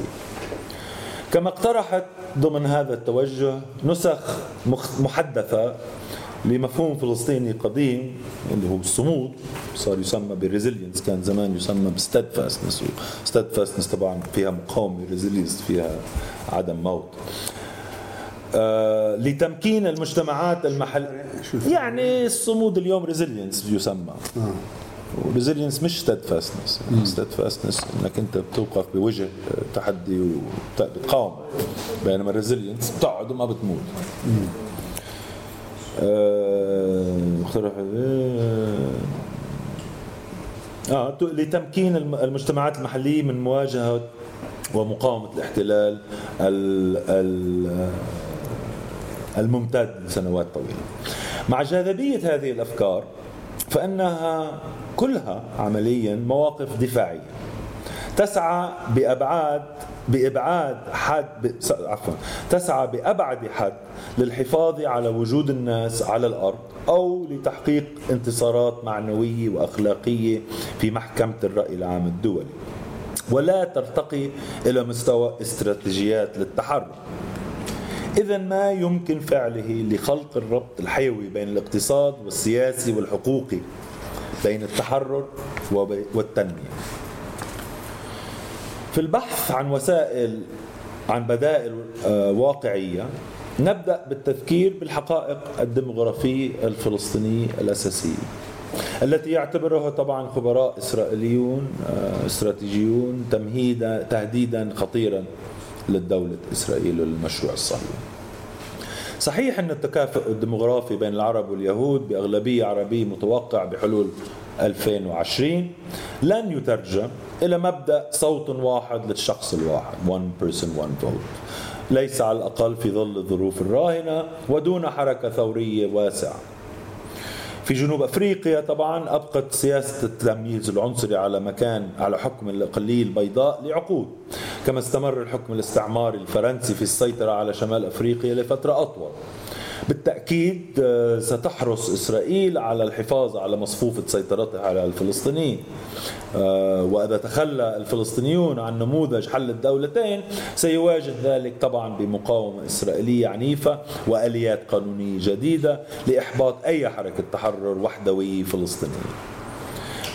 كما اقترحت ضمن هذا التوجه نسخ محدثة لمفهوم فلسطيني قديم اللي هو الصمود صار يسمى بال resilience كان زمان يسمى ب steadfastness steadfastness طبعا فيها مقاومة resilience فيها عدم موت. لتمكين المجتمعات المحل يعني الصمود اليوم resilience يسمى. آه. و resilience مش steadfastness steadfastness إنك أنت بتوقف بوجه تحدي وبتقاوم بينما الريزيلينس بتقعد وما بتموت. آه لتمكين المجتمعات المحلية من مواجهة ومقاومة الاحتلال الممتد لسنوات طويلة. مع جاذبية هذه الأفكار فإنها كلها عمليا مواقف دفاعية. تسعى بابعاد بإبعاد حد عفوا تسعى بأبعد حد للحفاظ على وجود الناس على الأرض أو لتحقيق انتصارات معنوية وأخلاقية في محكمة الرأي العام الدولي. ولا ترتقي إلى مستوى استراتيجيات للتحرك إذا ما يمكن فعله لخلق الربط الحيوي بين الاقتصاد والسياسي والحقوقي بين التحرر والتنمية. في البحث عن وسائل عن بدائل آه، واقعية نبدأ بالتذكير بالحقائق الديمغرافية الفلسطينية الأساسية التي يعتبرها طبعا خبراء إسرائيليون آه، استراتيجيون تمهيدا تهديدا خطيرا. للدولة إسرائيل والمشروع الصهيوني. صحيح أن التكافؤ الديمغرافي بين العرب واليهود بأغلبية عربية متوقع بحلول 2020 لن يترجم إلى مبدأ صوت واحد للشخص الواحد one person one vote. ليس على الأقل في ظل الظروف الراهنة ودون حركة ثورية واسعة. في جنوب أفريقيا طبعا أبقت سياسة التمييز العنصري على مكان على حكم الاقليه البيضاء لعقود كما استمر الحكم الاستعماري الفرنسي في السيطرة على شمال أفريقيا لفترة أطول. بالتأكيد آه، ستحرص إسرائيل على الحفاظ على مصفوفة سيطرتها على الفلسطينيين. آه، وإذا تخلى الفلسطينيون عن نموذج حل الدولتين سيواجه ذلك طبعا بمقاومة إسرائيلية عنيفة وآليات قانونية جديدة لإحباط أي حركة تحرر وحدوية فلسطينية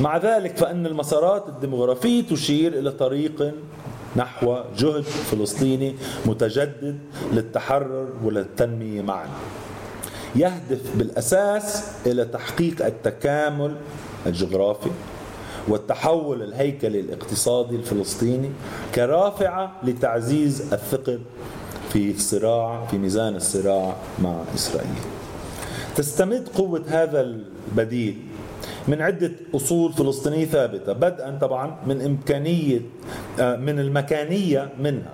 مع ذلك فإن المسارات الديمغرافية تشير إلى طريق نحو جهد فلسطيني متجدد للتحرر وللتنمية معا يهدف بالأساس إلى تحقيق التكامل الجغرافي والتحول الهيكلي الاقتصادي الفلسطيني كرافعة لتعزيز الثقل في الصراع في ميزان الصراع مع إسرائيل. تستمد قوة هذا البديل من عدة أصول فلسطينية ثابتة بدءا طبعا من إمكانية آه، من المكانية منها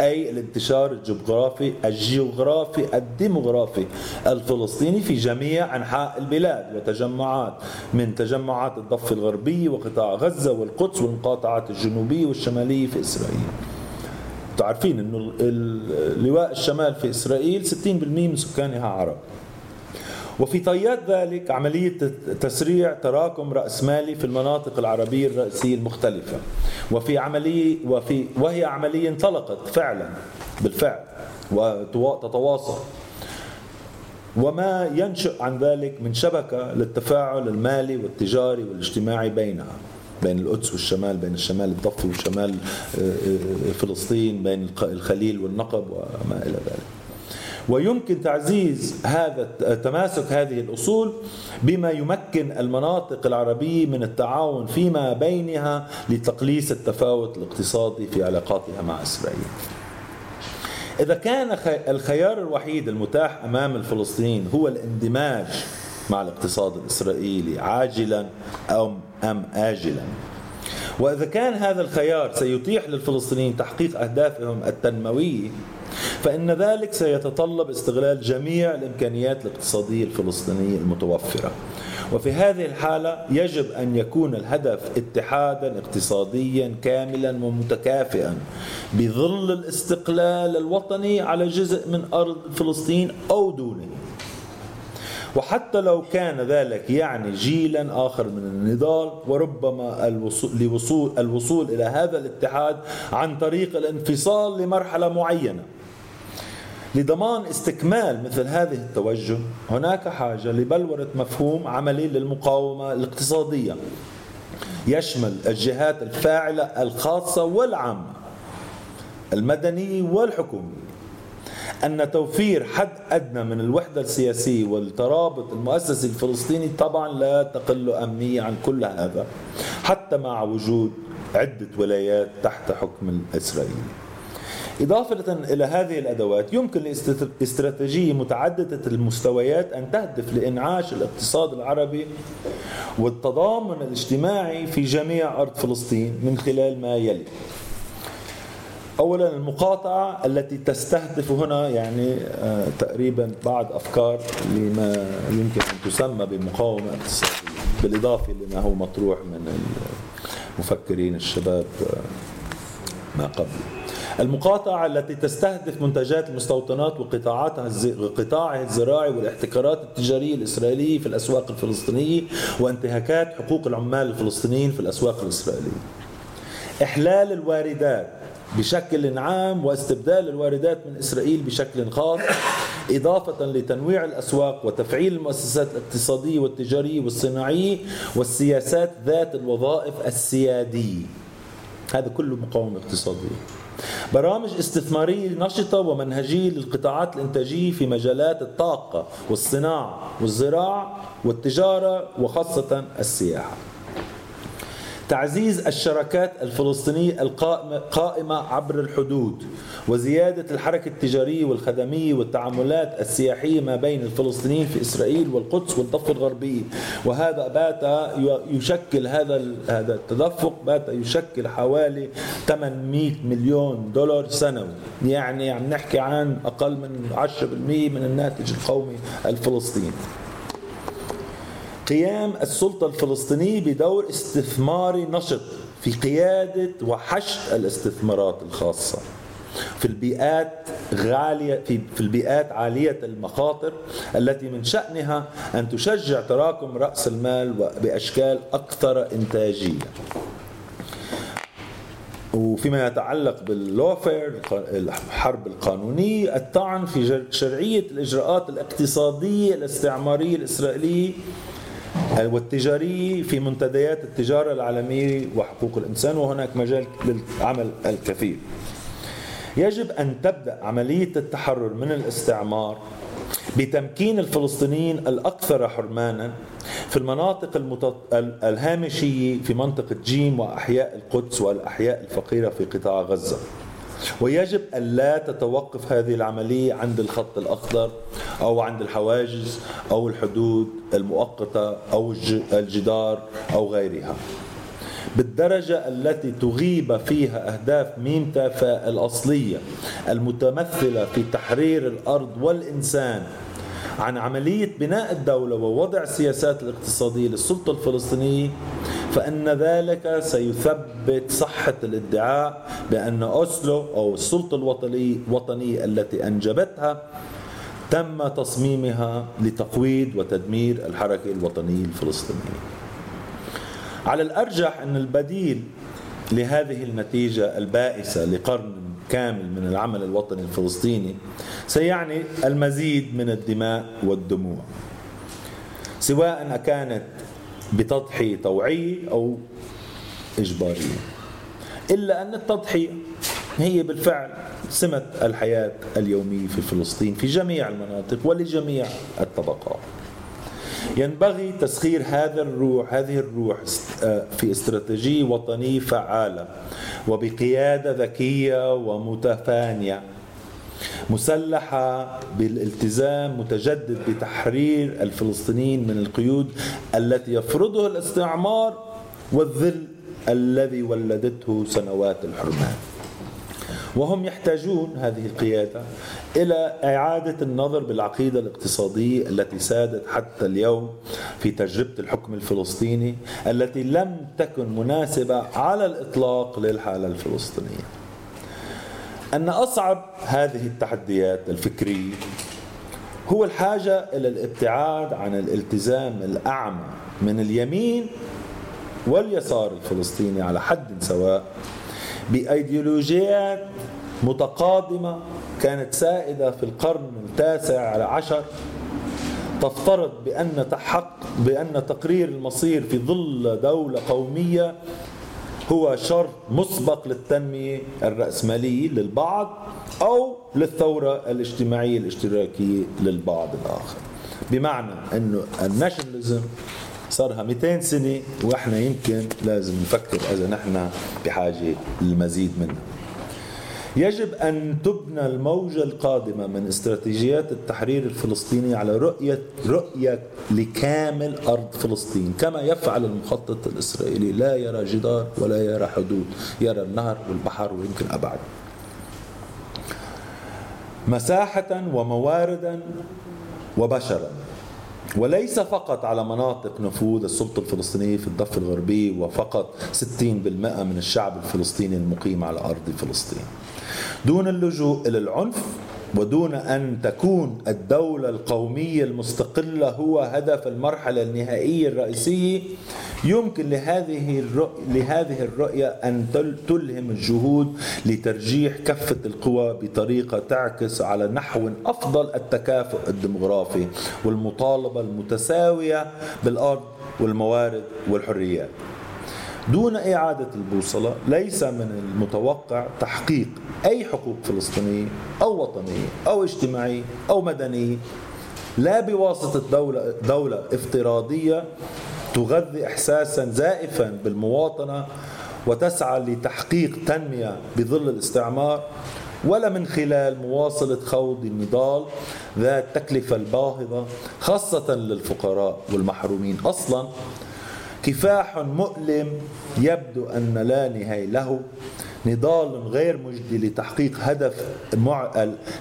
أي الانتشار الجغرافي الجغرافي الديمغرافي الفلسطيني في جميع أنحاء البلاد وتجمعات من تجمعات الضفة الغربية وقطاع غزة والقدس والمقاطعات الجنوبية والشمالية في إسرائيل. تعرفين أنه اللواء الشمال في إسرائيل 60% من سكانها عرب. وفي طيات ذلك عملية تسريع تراكم رأسمالي في المناطق العربية الرئيسية المختلفة. وفي عملية وفي وهي عملية انطلقت فعلا بالفعل وتتواصل وما ينشأ عن ذلك من شبكة للتفاعل المالي والتجاري والاجتماعي بينها بين القدس والشمال بين الشمال الضفي وشمال آه، آه، فلسطين بين الخليل والنقب وما إلى ذلك. ويمكن تعزيز هذا تماسك هذه الأصول بما يمكن المناطق العربية من التعاون فيما بينها لتقليص التفاوت الاقتصادي في علاقاتها مع إسرائيل. إذا كان الخيار الوحيد المتاح أمام الفلسطينيين هو الاندماج مع الاقتصاد الإسرائيلي عاجلا أو أم اجلا وإذا كان هذا الخيار سيتيح للفلسطينيين تحقيق أهدافهم التنموية فإن ذلك سيتطلب استغلال جميع الإمكانيات الاقتصادية الفلسطينية المتوفرة. وفي هذه الحالة يجب أن يكون الهدف اتحادا اقتصاديا كاملا ومتكافئا بظل الاستقلال الوطني على جزء من أرض فلسطين أو دونه. وحتى لو كان ذلك يعني جيلا آخر من النضال وربما الوصول, لوصول الوصول إلى هذا الاتحاد عن طريق الانفصال لمرحلة معينة. لضمان استكمال مثل هذه التوجه هناك حاجة لبلورة مفهوم عملي للمقاومة الاقتصادية. يشمل الجهات الفاعلة الخاصة والعامة المدنية والحكومية أن توفير حد أدنى من الوحدة السياسية والترابط المؤسسي الفلسطيني طبعا لا تقل أهمية عن كل هذا حتى مع وجود عدة ولايات تحت حكم الإسرائيلي. إضافة إلى هذه الأدوات يمكن لاستراتيجية متعددة المستويات أن تهدف لإنعاش الاقتصاد العربي والتضامن الاجتماعي في جميع أرض فلسطين من خلال ما يلي. اولا المقاطعة التي تستهدف هنا يعني آه تقريبا بعض أفكار لما يمكن أن تسمى بمقاومة اقتصادية بالإضافة لما هو مطروح من المفكرين الشباب آه ما قبل. المقاطعة التي تستهدف منتجات المستوطنات وقطاعاتها قطاعها الزراعي والاحتكارات التجارية الإسرائيلية في الأسواق الفلسطينية وانتهاكات حقوق العمال الفلسطينيين في الأسواق الإسرائيلية إحلال الواردات بشكل عام واستبدال الواردات من إسرائيل بشكل خاص إضافة لتنويع الأسواق وتفعيل المؤسسات الاقتصادية والتجارية والصناعية والسياسات ذات الوظائف السيادية. هذا كله مقاومة اقتصادية. برامج استثماريه نشطة ومنهجية للقطاعات الإنتاجية في مجالات الطاقة والصناعة والزراعة والتجارة وخاصة السياحة. تعزيز الشراكات الفلسطينية القائمة عبر الحدود وزيادة الحركة التجارية والخدمية والتعاملات السياحية ما بين الفلسطينيين في إسرائيل والقدس والضفة الغربية. وهذا بات يشكل هذا هذا التدفق بات يشكل حوالي 800 مليون دولار سنوي. يعني عم نحكي عن أقل من 10% من الناتج القومي الفلسطيني. قيام السلطة الفلسطينية بدور استثماري نشط في قيادة وحشد الاستثمارات الخاصة. في البيئات غالية في, في البيئات عالية المخاطر التي من شأنها أن تشجع تراكم رأس المال بأشكال أكثر إنتاجية. وفيما يتعلق باللوفير الحرب القانونية الطعن في شرعية الإجراءات الاقتصادية الاستعمارية الإسرائيلية والتجارية في منتديات التجارة العالمية وحقوق الإنسان وهناك مجال للعمل الكثير. يجب أن تبدأ عملية التحرر من الاستعمار بتمكين الفلسطينيين الأكثر حرمانا في المناطق المتط... الهامشية في منطقة جيم وأحياء القدس والأحياء الفقيرة في قطاع غزة. ويجب ألا تتوقف هذه العملية عند الخط الأخضر أو عند الحواجز أو الحدود المؤقتة أو الجدار أو غيرها. بالدرجة التي تغيب فيها أهداف ميمتا الأصلية المتمثلة في تحرير الأرض والإنسان عن عملية بناء الدولة ووضع السياسات الاقتصادية للسلطة الفلسطينية فإن ذلك سيثبت صحة الادعاء بأن أوسلو أو السلطة الوطنية التي أنجبتها تم تصميمها لتقويض وتدمير الحركة الوطنية الفلسطينية. على الأرجح أن البديل لهذه النتيجة البائسة لقرن كامل من العمل الوطني الفلسطيني سيعني المزيد من الدماء والدموع. سواء كانت بتضحية طوعية أو إجبارية. إلا أن التضحية هي بالفعل سمة الحياة اليومية في فلسطين في جميع المناطق ولجميع الطبقات. ينبغي تسخير هذا الروح هذه الروح في استراتيجية وطنية فعالة وبقيادة ذكية ومتفانية مسلحة بالالتزام متجدد بتحرير الفلسطينيين من القيود التي يفرضها الاستعمار والذل الذي ولدته سنوات الحرمان. وهم يحتاجون هذه القيادة إلى إعادة النظر بالعقيدة الاقتصادية التي سادت حتى اليوم في تجربة الحكم الفلسطيني التي لم تكن مناسبة على الإطلاق للحالة الفلسطينية. أن أصعب هذه التحديات الفكرية هو الحاجة إلى الابتعاد عن الالتزام الأعمى من اليمين واليسار الفلسطيني على حد سواء بأيديولوجيات متقادمة كانت سائدة في القرن التاسع عشر تفترض بأن تحق بأن تقرير المصير في ظل دولة قومية هو شرط مسبق للتنمية الرأسمالية للبعض أو للثورة الاجتماعية الاشتراكية للبعض الآخر. بمعنى أنه الناشوناليزم صار لها 200 سنة وإحنا يمكن لازم نفكر إذا نحن بحاجة للمزيد منها. يجب أن تبنى الموجة القادمة من استراتيجيات التحرير الفلسطيني على رؤية رؤية لكامل أرض فلسطين كما يفعل المخطط الإسرائيلي. لا يرى جدار ولا يرى حدود يرى النهر والبحر ويمكن أبعد. مساحة ومواردا وبشرا. وليس فقط على مناطق نفوذ السلطة الفلسطينية في الضفة الغربي وفقط 60% من الشعب الفلسطيني المقيم على أرض فلسطين. دون اللجوء إلى العنف ودون أن تكون الدولة القومية المستقلة هو هدف المرحلة النهائية الرئيسية يمكن لهذه الرؤية, لهذه الرؤية أن تلهم الجهود لترجيح كفة القوى بطريقة تعكس على نحو أفضل التكافؤ الديمغرافي والمطالبة المتساوية بالأرض والموارد والحريات دون إعادة البوصلة ليس من المتوقع تحقيق أي حقوق فلسطينية أو وطنية أو اجتماعية أو مدنية لا بواسطة دولة, دولة افتراضية تغذي إحساسا زائفا بالمواطنة وتسعى لتحقيق تنمية بظل الاستعمار ولا من خلال مواصلة خوض النضال ذات التكلفة الباهظة خاصة للفقراء والمحرومين. أصلا كفاح مؤلم يبدو أن لا نهاية له. نضال غير مجدي لتحقيق هدف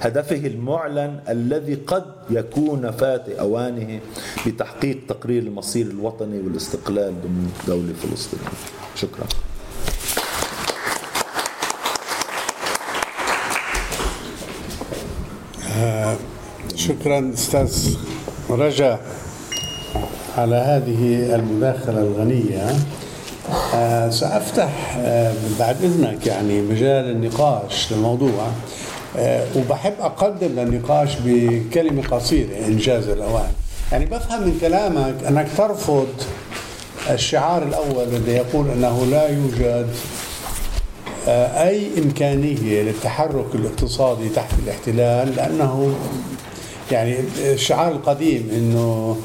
هدفه المعلن الذي قد يكون فات أوانه بتحقيق تقرير المصير الوطني والاستقلال ضمن دولة فلسطين. شكرا. آه شكرا أستاذ رجا على هذه المداخلة الغنية. آه سأفتح آه بعد إذنك يعني مجال النقاش للموضوع آه وبحب أقدم للنقاش بكلمة قصيرة إنجاز الأوان. يعني بفهم من كلامك أنك ترفض الشعار الأول الذي يقول أنه لا يوجد أي إمكانية للتحرك الاقتصادي تحت الاحتلال لأنه يعني الشعار القديم أنه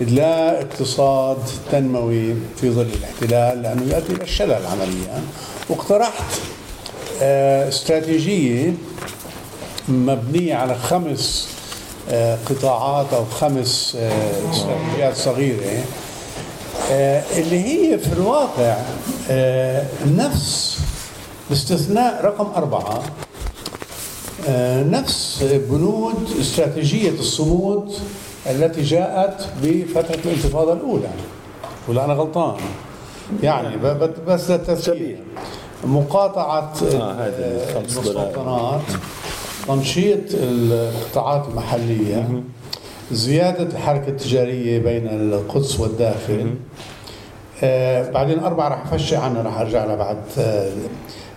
لا اقتصاد تنموي في ظل الاحتلال لأنه يؤدي إلى الشلل عمليا. واقترحت آه، استراتيجية مبنية على خمس آه، قطاعات أو خمس آه، استراتيجيات صغيرة اللي هي في الواقع نفس باستثناء رقم أربعة نفس بنود استراتيجية الصمود التي جاءت بفترة الانتفاضة الأولى. ولا أنا غلطان؟ يعني بس للتذكير مقاطعة آه المستوطنات تنشيط القطاعات المحلية زيادة الحركة التجارية بين القدس والداخل. آه بعدين أربعة راح أفشي عنها راح أرجع لها بعد. آه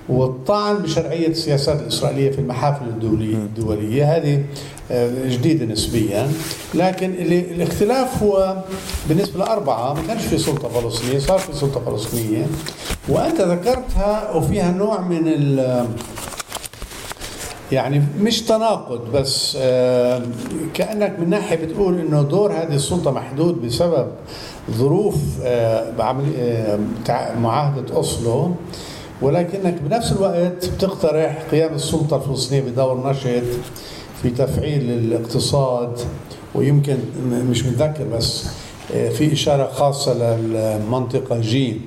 والطعن بشرعية السياسات الإسرائيلية في المحافل الدولية, الدولية. هذه آه، جديدة نسبيا. لكن الاختلاف هو بالنسبة لأربعة ما كانش في سلطة فلسطينية صار في سلطة فلسطينية. وأنت ذكرتها وفيها نوع من ال يعني مش تناقض بس آه، كأنك من ناحية بتقول إنه دور هذه السلطة محدود بسبب ظروف آه، معاهدة أوسلو. ولكنك بنفس الوقت بتقترح قيام السلطة الفلسطينية بدور نشط. في تفعيل الاقتصاد ويمكن مش متذكر بس آه، في إشارة خاصة للمنطقة جيم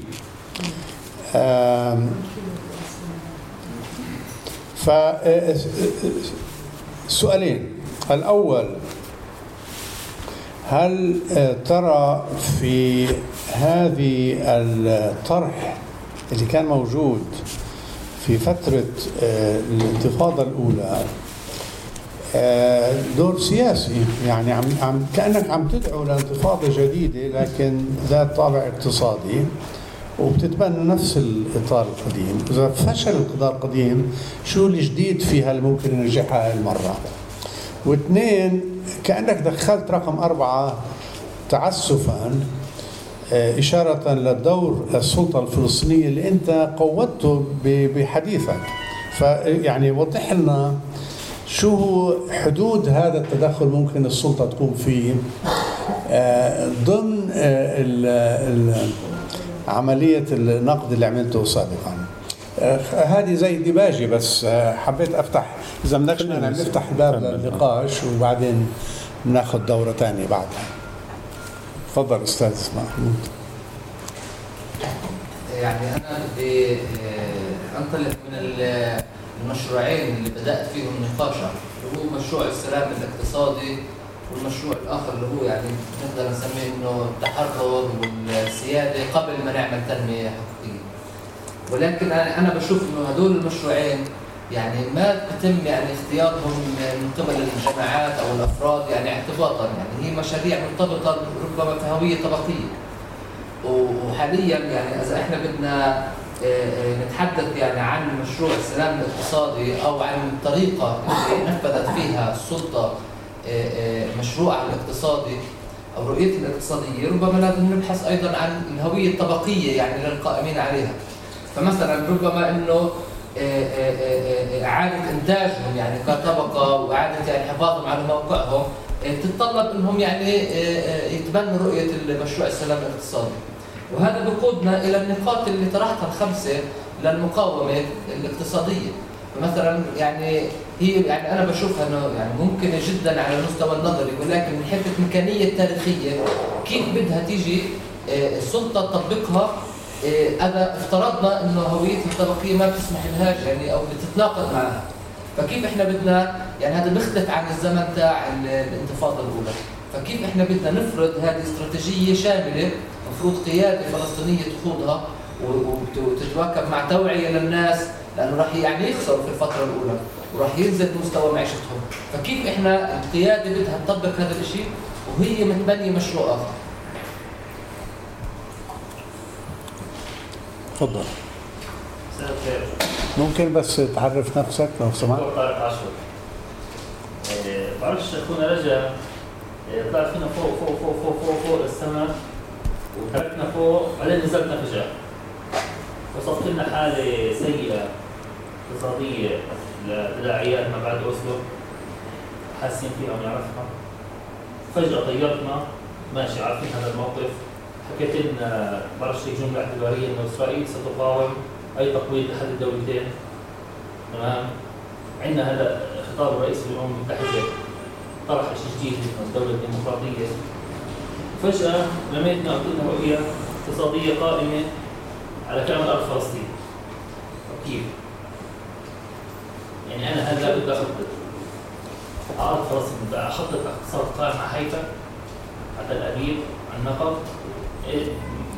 ف آه، سؤالين. الأول هل آه، ترى في هذه الطرح اللي كان موجود في فترة الانتفاضة الأولى دور سياسي. يعني عم عم كأنك عم تدعو لانتفاضة جديدة لكن ذات طابع اقتصادي وبتتبنى نفس الإطار القديم، إذا فشل الاطار القديم شو الجديد فيها اللي ممكن ينجحها هاي المرة؟ واثنين كأنك دخلت رقم أربعة تعسفا آه، إشارة للدور السلطة الفلسطينية اللي أنت قوته ب- بحديثك. فيعني وضح لنا شو هو حدود هذا التدخل ممكن السلطة تقوم فيه؟ آه، ضمن آه، ال- ال- عملية النقد اللي عملته سابقا. آه، هذه زي ديباجي بس حبيت أفتح. إذا بدكش نفتح الباب. للنقاش وبعدين بناخذ دورة ثانية بعدها. تفضل أستاذ محمود يعني أنا بدي أنطلق من ال- المشروعين اللي بدأت فيهم نقاشا اللي هو مشروع السلام الاقتصادي والمشروع الآخر اللي هو يعني نقدر نسميه إنه التحرر والسيادة قبل ما نعمل تنمية حقيقية. ولكن أنا بشوف إنه هدول المشروعين يعني ما بتم يعني اختيارهم من قبل الجماعات أو الأفراد يعني اعتباطا يعني هي مشاريع مرتبطة ربما في هويه طبقيه. وحاليا يعني إذا إحنا بدنا نتحدث يعني عن مشروع السلام الاقتصادي أو عن الطريقة اللي نفذت فيها السلطة آه، آه، مشروعها الاقتصادي أو رؤيتها الاقتصادية. ربما لازم نبحث أيضا عن الهوية الطبقية يعني للقائمين عليها. فمثلا ربما إنه آه، إعادة إنتاجهم يعني كطبقة وإعادة يعني حفاظهم على موقعهم تتطلب إنهم يعني يتبنوا رؤية المشروع السلام الاقتصادي. وهذا بقودنا إلى النقاط اللي طرحتها الخمسة للمقاومة الاقتصادية. فمثلا يعني هي يعني أنا بشوفها إنه يعني ممكنة جدا على المستوى النظري ولكن من حيث الامكانيه التاريخية كيف بدها تيجي آه، السلطة تطبقها آه، اذا افترضنا إنه هويتها الطبقية ما بتسمح لهاش يعني أو بتتناقض معها. فكيف إحنا بدنا يعني هذا بيختلف عن الزمن تاع ال- الانتفاضة الأولى. فكيف إحنا بدنا نفرض هذه استراتيجية شاملة مفروض قيادة فلسطينية تخوضها وتتواكب مع توعية للناس لأنه راح يعني يخسروا في الفترة الأولى وراح ينزل مستوى معيشتهم. فكيف إحنا القيادة بدها تطبق هذا الشيء وهي متبنيه مشروع اخر تفضل. ممكن بس تعرف نفسك لو سمحت؟ دكتور طارق عاشور. بعرفش اخونا رجا آه، طلع فينا فوق فوق فوق فوق فوق فوق السماء. وتركنا فوق بعدين نزلنا فجأة وصفت لنا حالة سيئة اقتصادية لتداعيات ما بعد أوسلو. حاسين فيها ونعرفها فجأة طيرتنا. ماشي عارفين هذا الموقف. حكيت لنا بعرفش هيك جملة اعتبارية إنه إسرائيل ستقاوم أي تقويض لاحد الدولتين. تمام؟ عندنا هذا خطاب الرئيس الأمم المتحدة طرح شيء جديد اسمه الدولة فجأة لميتنا قلت لنا رؤية اقتصادية قائمة على كامل أرض فلسطين. طب كيف؟ يعني أنا هلا بدي اخطط على أرض فلسطين؟ بدي أخطط اقتصاد قائم على حيفا على تل أبيب على النقب. إيه؟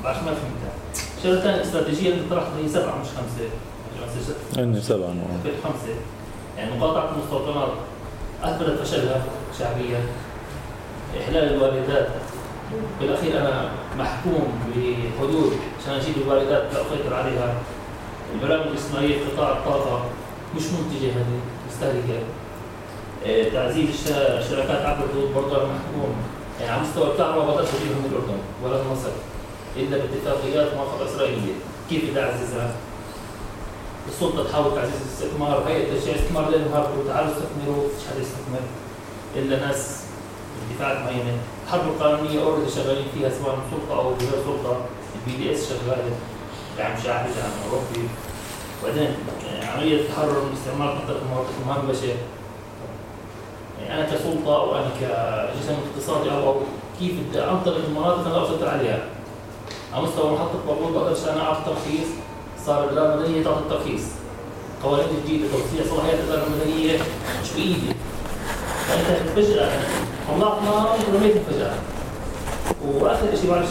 بعرف ما فهمتها الشغلة الثانية الاستراتيجيه اللي طرحتها هي سبعة مش خمسة. هن سبعة. في خمسة. يعني مقاطعة المستوطنات أثبتت فشلها شعبيا. إحلال الواردات بالأخير أنا محكوم بحدود عشان أجيب الواردات لأسيطر عليها البرامج الاستثمارية في قطاع الطاقة مش منتجة هذه مستهلكة إيه، تعزيز الش- الشركات عبر الحدود برضه أنا محكوم. يعني على مستوى الكهرباء ما بقدرش أجيبها من الأردن ولا من مصر إلا باتفاقيات موافقة إسرائيلية. كيف بدي أعززها؟ السلطة تحاول تعزيز الاستثمار هيئه تشجيع الاستثمار لأنه هاربوا تعالوا استثمروا فيش حدا يستثمر إلا ناس بدفاعات معينه الحرب القانونية already شغالين فيها سواء سلطة أو غير سلطة. ال BDS شغالة دعم شعبي دعم اوروبي وبعدين آه، عملية التحرر من استعمار منطقه المواقف المهمشه يعني أنا كسلطة أو أنا كجسم اقتصادي أو كيف بدي انطلق المناطق اللي اسيطر عليها. على مستوى محطة بابور بقدرش أنا أعطي ترخيص. صار الاداره المدنية تعطي الترخيص. قوانين جديدة توسيع صلاحيات الاداره المدنية مش بإيدي. فأنت فجاه طلعتنا ورميتنا فجأة. واخر شيء بعرفش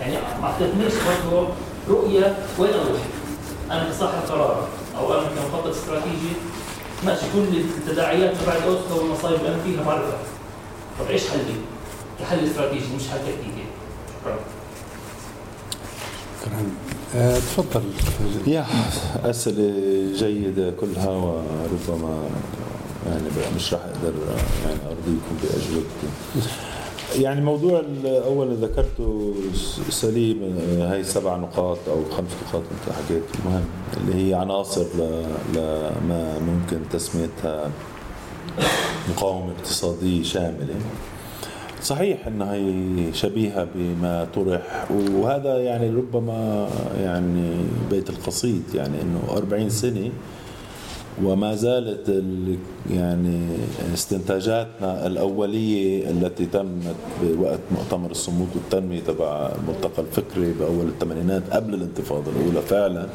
يعني ما اعطيتنيش برضه رؤية وين أروح؟ أنا كصاحب قرار أو أنا كمخطط استراتيجي. ماشي كل التداعيات تبع اوسلو والمصايب اللي أنا فيها بعرفها. طب إيش حلي؟ كحل استراتيجي مش حل تكتيكي شكرا. شكرا. آه، تفضل. يا أسئلة جيدة كلها وربما يعني بقى مش راح أقدر يعني أرضيكم بأجوبتي يعني موضوع الأول اللي ذكرته سليم هاي سبع نقاط أو خمس نقاط انت حكيت المهم اللي هي عناصر لما ممكن تسميتها مقاومة اقتصادية شاملة. صحيح انها هي شبيهة بما طرح وهذا يعني ربما يعني بيت القصيد يعني إنه 40 سنة وما زالت ال- يعني استنتاجاتنا الأولية التي تمت بوقت مؤتمر الصمود والتنمية تبع الملتقى الفكري بأول الثمانينات قبل الانتفاضة الأولى فعلا.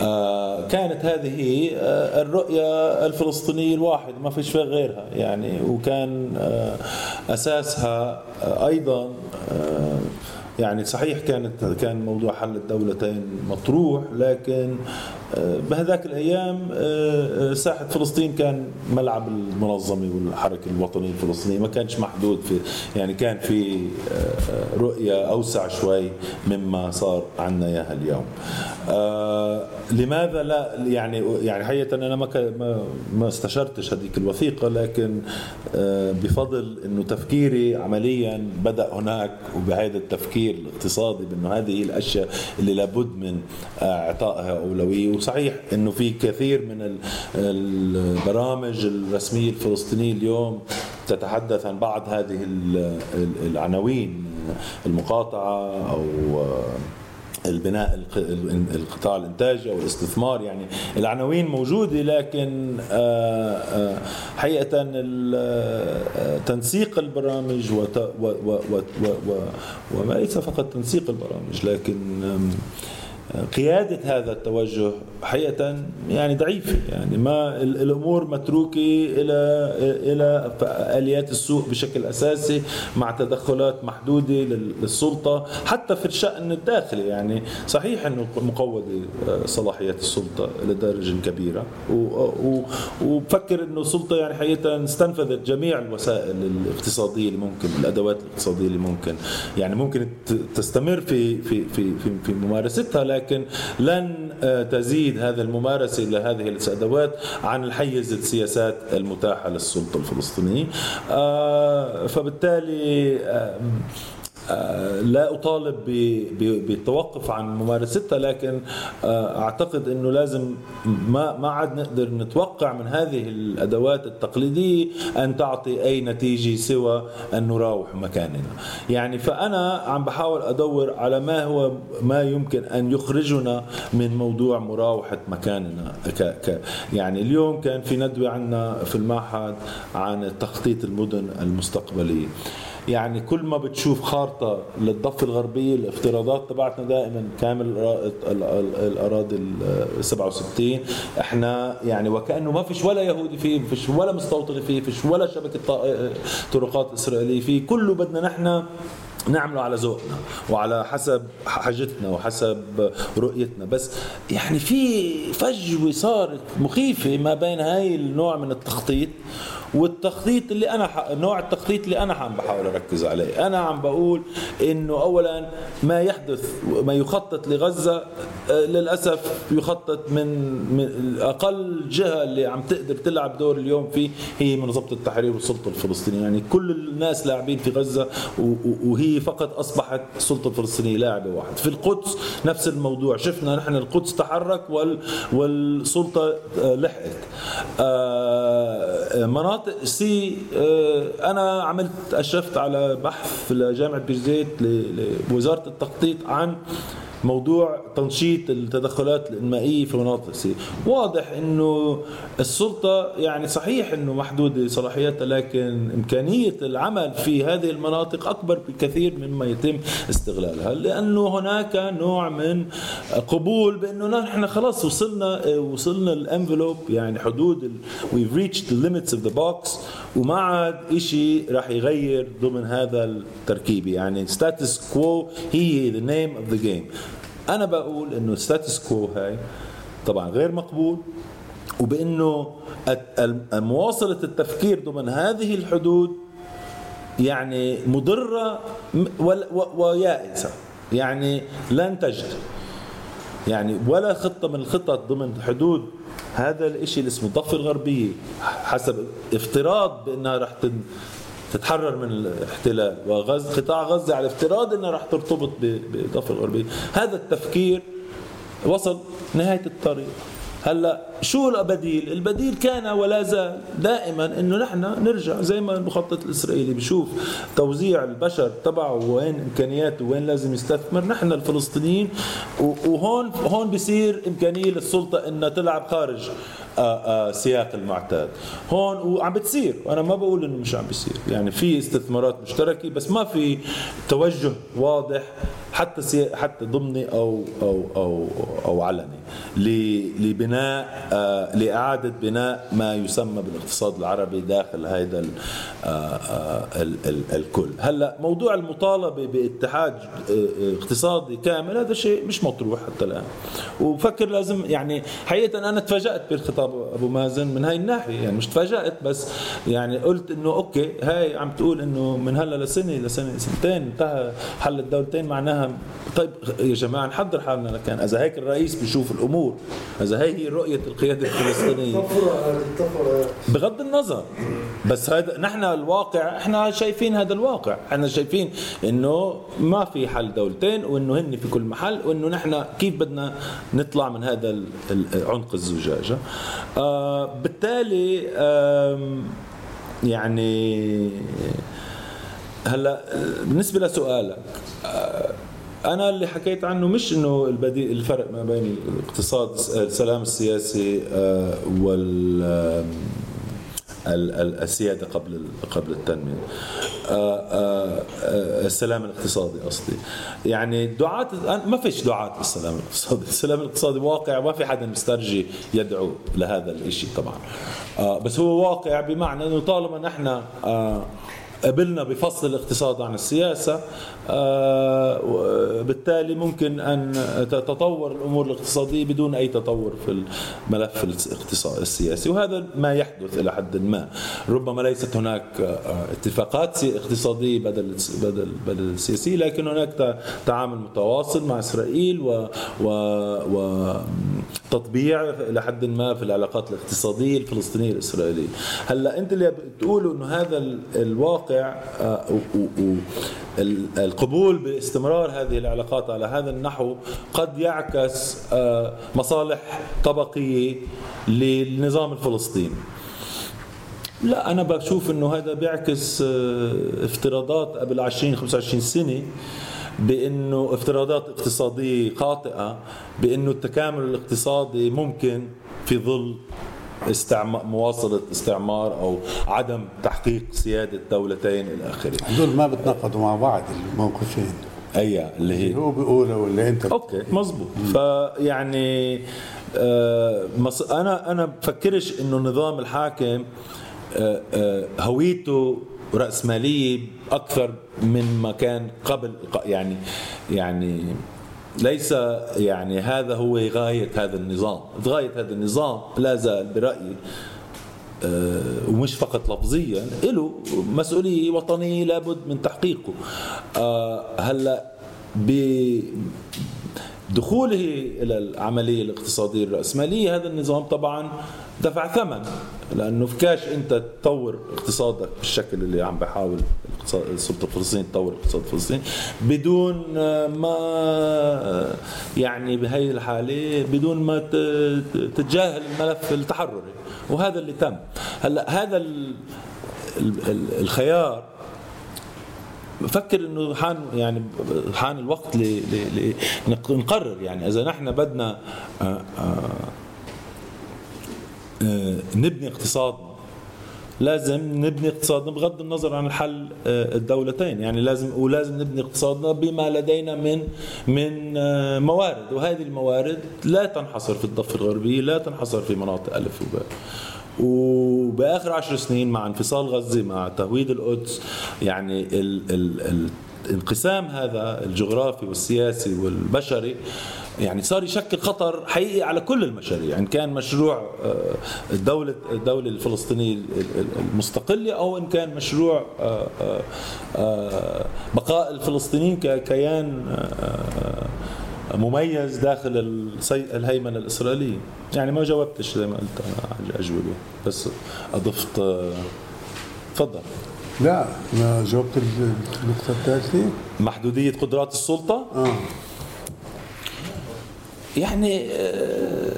آه كانت هذه آه الرؤية الفلسطينية الواحد ما فيش فيها غيرها. يعني وكان آه أساسها أيضا يعني صحيح كانت كان موضوع حل الدولتين مطروح لكن بهذاك الأيام آه، آه، ساحة فلسطين كان ملعب المنظمة والحركة الوطنية الفلسطينيه ما كانش محدود في يعني كان في آه، آه، رؤية أوسع شوي مما صار عندنا إياها اليوم. آه، لماذا لا يعني يعني حقيقة أنا ما ما استشرتش هذيك الوثيقة لكن آه، بفضل إنه تفكيري عمليا بدأ هناك وبهذا التفكير الاقتصادي بأنه هذه الأشياء اللي لابد من إعطائها أولوية وصحيح إنه في كثير من ال- البرامج الرسمية الفلسطينية اليوم تتحدث عن بعض هذه ال- ال- العناوين المقاطعة أو البناء الق- القطاع الإنتاجي أو الاستثمار. يعني العناوين موجودة لكن آه، آه، حقيقة تنسيق البرامج وت- و- و- و- و- و- وليس فقط تنسيق البرامج لكن قيادة هذا التوجه حقيقة يعني ضعيفة يعني ما ال- الأمور متروكة إلى إلى آليات السوق بشكل أساسي مع تدخلات محدودة لل- للسلطة حتى في الشأن الداخلي. يعني صحيح أنه مقوضة آه، صلاحيات السلطة لدرجة كبيرة. وبفكر أنه السلطة يعني حقيقة استنفذت جميع الوسائل الاقتصادية اللي ممكن الأدوات الاقتصادية اللي ممكن. يعني ممكن تستمر في في في في, في ممارستها لكن لن آه، تزيد هذه الممارسة لهذه الأدوات عن الحيز السياسات المتاحة للسلطة الفلسطينية. آه، فبالتالي آه، لا أطالب بالتوقف عن ممارستها لكن آه، أعتقد إنه لازم ما ما عاد نقدر نتوقع من هذه الأدوات التقليدية أن تعطي أي نتيجة سوى أن نراوح مكاننا. يعني فأنا عم بحاول أدور على ما هو ما يمكن أن يخرجنا من موضوع مراوحة مكاننا. ك ك يعني اليوم كان في ندوة عندنا في المعهد عن تخطيط المدن المستقبلية. يعني كل ما بتشوف خارطة للضفة الغربية الافتراضات تبعتنا دائما كامل الأرا- ال- ال- الأراضي ال 67 إحنا يعني وكأنه ما فيش ولا يهودي فيه ما فيش ولا مستوطن فيه ما فيش ولا شبكة طا- طرقات إسرائيلية فيه. كله بدنا نحن نعمله على ذوقنا وعلى حسب حاجتنا وحسب رؤيتنا. بس يعني في فجوة صارت مخيفة ما بين هاي النوع من التخطيط والتخطيط اللي أنا ح... نوع التخطيط اللي أنا عم بحاول أركز عليه. أنا عم بقول إنه اولا ما يحدث ما يخطط لغزة آه، للأسف يخطط من من أقل جهة اللي عم تقدر تلعب دور اليوم فيه هي منظمه التحرير والسلطة الفلسطينية. يعني كل الناس لاعبين في غزة وهي فقط أصبحت السلطه الفلسطينيه لاعبة واحد. في القدس نفس الموضوع. شفنا نحن القدس تحرك وال والسلطة آه، لحقت. آه، مناطق سي آه، أنا عملت أشرفت على بحث لجامعه بيرزيت ل- لوزاره التخطيط عن موضوع تنشيط التدخلات الإنمائية في مناطق سي. واضح إنه السلطة يعني صحيح إنه محدودة صلاحياتها لكن إمكانية العمل في هذه المناطق أكبر بكثير مما يتم استغلالها لأنه هناك نوع من قبول بإنه نحن خلاص وصلنا وصلنا الأنفلوب يعني حدود we've reached the limits of the box. وما عاد شيء راح يغير ضمن هذا التركيب. يعني status quo هي the name of the game. أنا بقول إنه status quo هاي طبعا غير مقبول وبإنه مواصلة التفكير ضمن هذه الحدود يعني مضرة ويائسة. يعني لن تجد. يعني ولا خطة من الخطط ضمن حدود هذا الإشي اللي اسمه الضفه الغربية حسب افتراض بأنها رح تتحرر من الاحتلال وغز قطاع غزة على افتراض إنها راح ترتبط ب- بالضفه الغربية. هذا التفكير وصل نهاية الطريق. هلا شو البديل؟ البديل كان ولا زال دائما إنه نحن نرجع زي ما المخطط الإسرائيلي. بشوف توزيع البشر تبعه وين إمكانياته وين لازم يستثمر. نحن الفلسطينيين وهون هون بصير إمكانية للسلطة إنها تلعب خارج آه، آه، سياق المعتاد. هون وعم بتصير. وأنا ما بقول إنه مش عم بيصير. يعني في استثمارات مشتركة بس ما في توجه واضح حتى. حتى ضمني أو أو أو أو علني لبناء آه لإعادة بناء ما يسمى بالاقتصاد العربي داخل هذا آه آه ال ال الكل هلأ موضوع المطالبة باتحاد اقتصادي كامل هذا شيء مش مطروح حتى الآن وفكر لازم يعني حقيقة أنا تفاجأت بالخطاب أبو مازن من هاي الناحية يعني مش تفاجأت بس يعني قلت إنه أوكي هاي عم تقول إنه من هلأ لسنة لسنة سنتين انتهى حل الدولتين معناها طيب يا جماعة نحضر حالنا لكان إذا هيك الرئيس بيشوف الأمور إذا هي هي رؤية القيادة الفلسطينية. بغض النظر. بس هذا نحن الواقع إحنا شايفين هذا الواقع. إحنا شايفين إنه ما في حل دولتين وإنه هن في كل محل وإنه نحن كيف بدنا نطلع من هذا عنق الزجاجه آه بالتالي يعني هلا بالنسبة لسؤالك آه، أنا اللي حكيت عنه مش إنه البديل الفرق ما بين الاقتصاد السلام السياسي آه، وال السيادة قبل قبل التنمية. آه، آه، السلام الاقتصادي قصدي. يعني دعاة ما فيش دعاة للسلام الاقتصادي. السلام الاقتصادي واقع ما في حدا مسترجي يدعو لهذا الشيء طبعا. بس هو واقع بمعنى إنه طالما نحن قبلنا بفصل الاقتصاد عن السياسة آه، بالتالي ممكن أن تتطور الأمور الاقتصادية بدون أي تطور في الملف الاقتصاد السياسي وهذا ما يحدث إلى حد ما. ربما ليست هناك آه، اتفاقات اقتصادية بدل بدل بدل السياسية لكن هناك تعامل متواصل مع إسرائيل و و وتطبيع إلى حد ما في العلاقات الاقتصادية الفلسطينية الإسرائيلية. هلأ أنت اللي بتقولوا أنه هذا ال- آه، القبول باستمرار هذه العلاقات على هذا النحو قد يعكس آه، مصالح طبقية للنظام الفلسطيني لا أنا بشوف إنه هذا بيعكس آه، افتراضات قبل 20 25 سنة بإنه افتراضات اقتصادية خاطئه بإنه التكامل الاقتصادي ممكن في ظل استعمار مواصلة استعمار أو عدم تحقيق سيادة دولتين إلى آخره. هذول ما بتناقضوا مع بعض الموقفين. أي اللي هي هو بيقولها ولا أنت أوكي مزبوط فيعني آه مص... أنا أنا بفكرش إنه النظام الحاكم آه آه هويته رأسمالية أكثر من ما كان قبل يعني يعني ليس يعني هذا هو غاية هذا النظام. غاية هذا النظام لا زال برأيي آه، ومش فقط لفظيا له مسؤولية وطنية لابد من تحقيقه. آه، هلأ بدخوله إلى العملية الاقتصادية الرأسمالية هذا النظام طبعا دفع ثمن لأنه فكاش أنت تطور اقتصادك بالشكل اللي عم بحاول السلطة الفلسطينية تطور الاقتصاد الفلسطيني بدون ما يعني بهي الحالة بدون ما تتجاهل الملف التحرري. وهذا اللي تم. هلأ هذا ال- ال- ال- الخيار بفكر إنه حان يعني حان الوقت ل ل- ل- نق- نقرر. يعني إذا نحن بدنا آه، آه، نبني اقتصادنا لازم نبني اقتصادنا بغض النظر عن الحل آه، الدولتين. يعني لازم ولازم نبني اقتصادنا بما لدينا من من آه، موارد. وهذه الموارد لا تنحصر في الضفة الغربية لا تنحصر في مناطق ألف وباء وبآخر عشر سنين مع انفصال غزة مع تهويد القدس يعني ال ال ال انقسام هذا الجغرافي والسياسي والبشري يعني صار يشكل خطر حقيقي على كل المشاريع إن كان مشروع آه، الدولة الدولة الفلسطينية ال- ال- المستقلة أو إن كان مشروع آه، آه، بقاء الفلسطينيين ككيان مميز داخل الهيمنة الإسرائيلية. يعني ما جاوبتش زي ما قلت أنا على الأجوبة بس أضفت تفضل. لا ما جاوبت ال- النقطة الثالثة. محدودية قدرات السلطة؟ آه. يعني آه،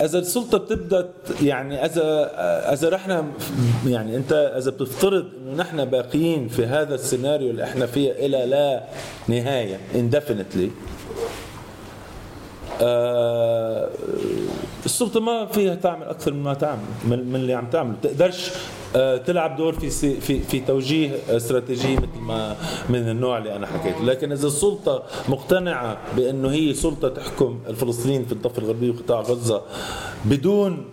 إذا السلطة بتبدأ يعني إذا إذا رحنا يعني أنت إذا بتفترض إنه نحن باقيين في هذا السيناريو اللي إحنا فيه إلى لا نهاية indefinitely آه، السلطة ما فيها تعمل أكثر مما تعمل من اللي عم تعمل. بتقدرش آه، تلعب دور في في في توجيه استراتيجي مثل ما من النوع اللي أنا حكيته، لكن إذا السلطة مقتنعة بأنه هي سلطة تحكم الفلسطينيين في الضفة الغربية وقطاع غزة بدون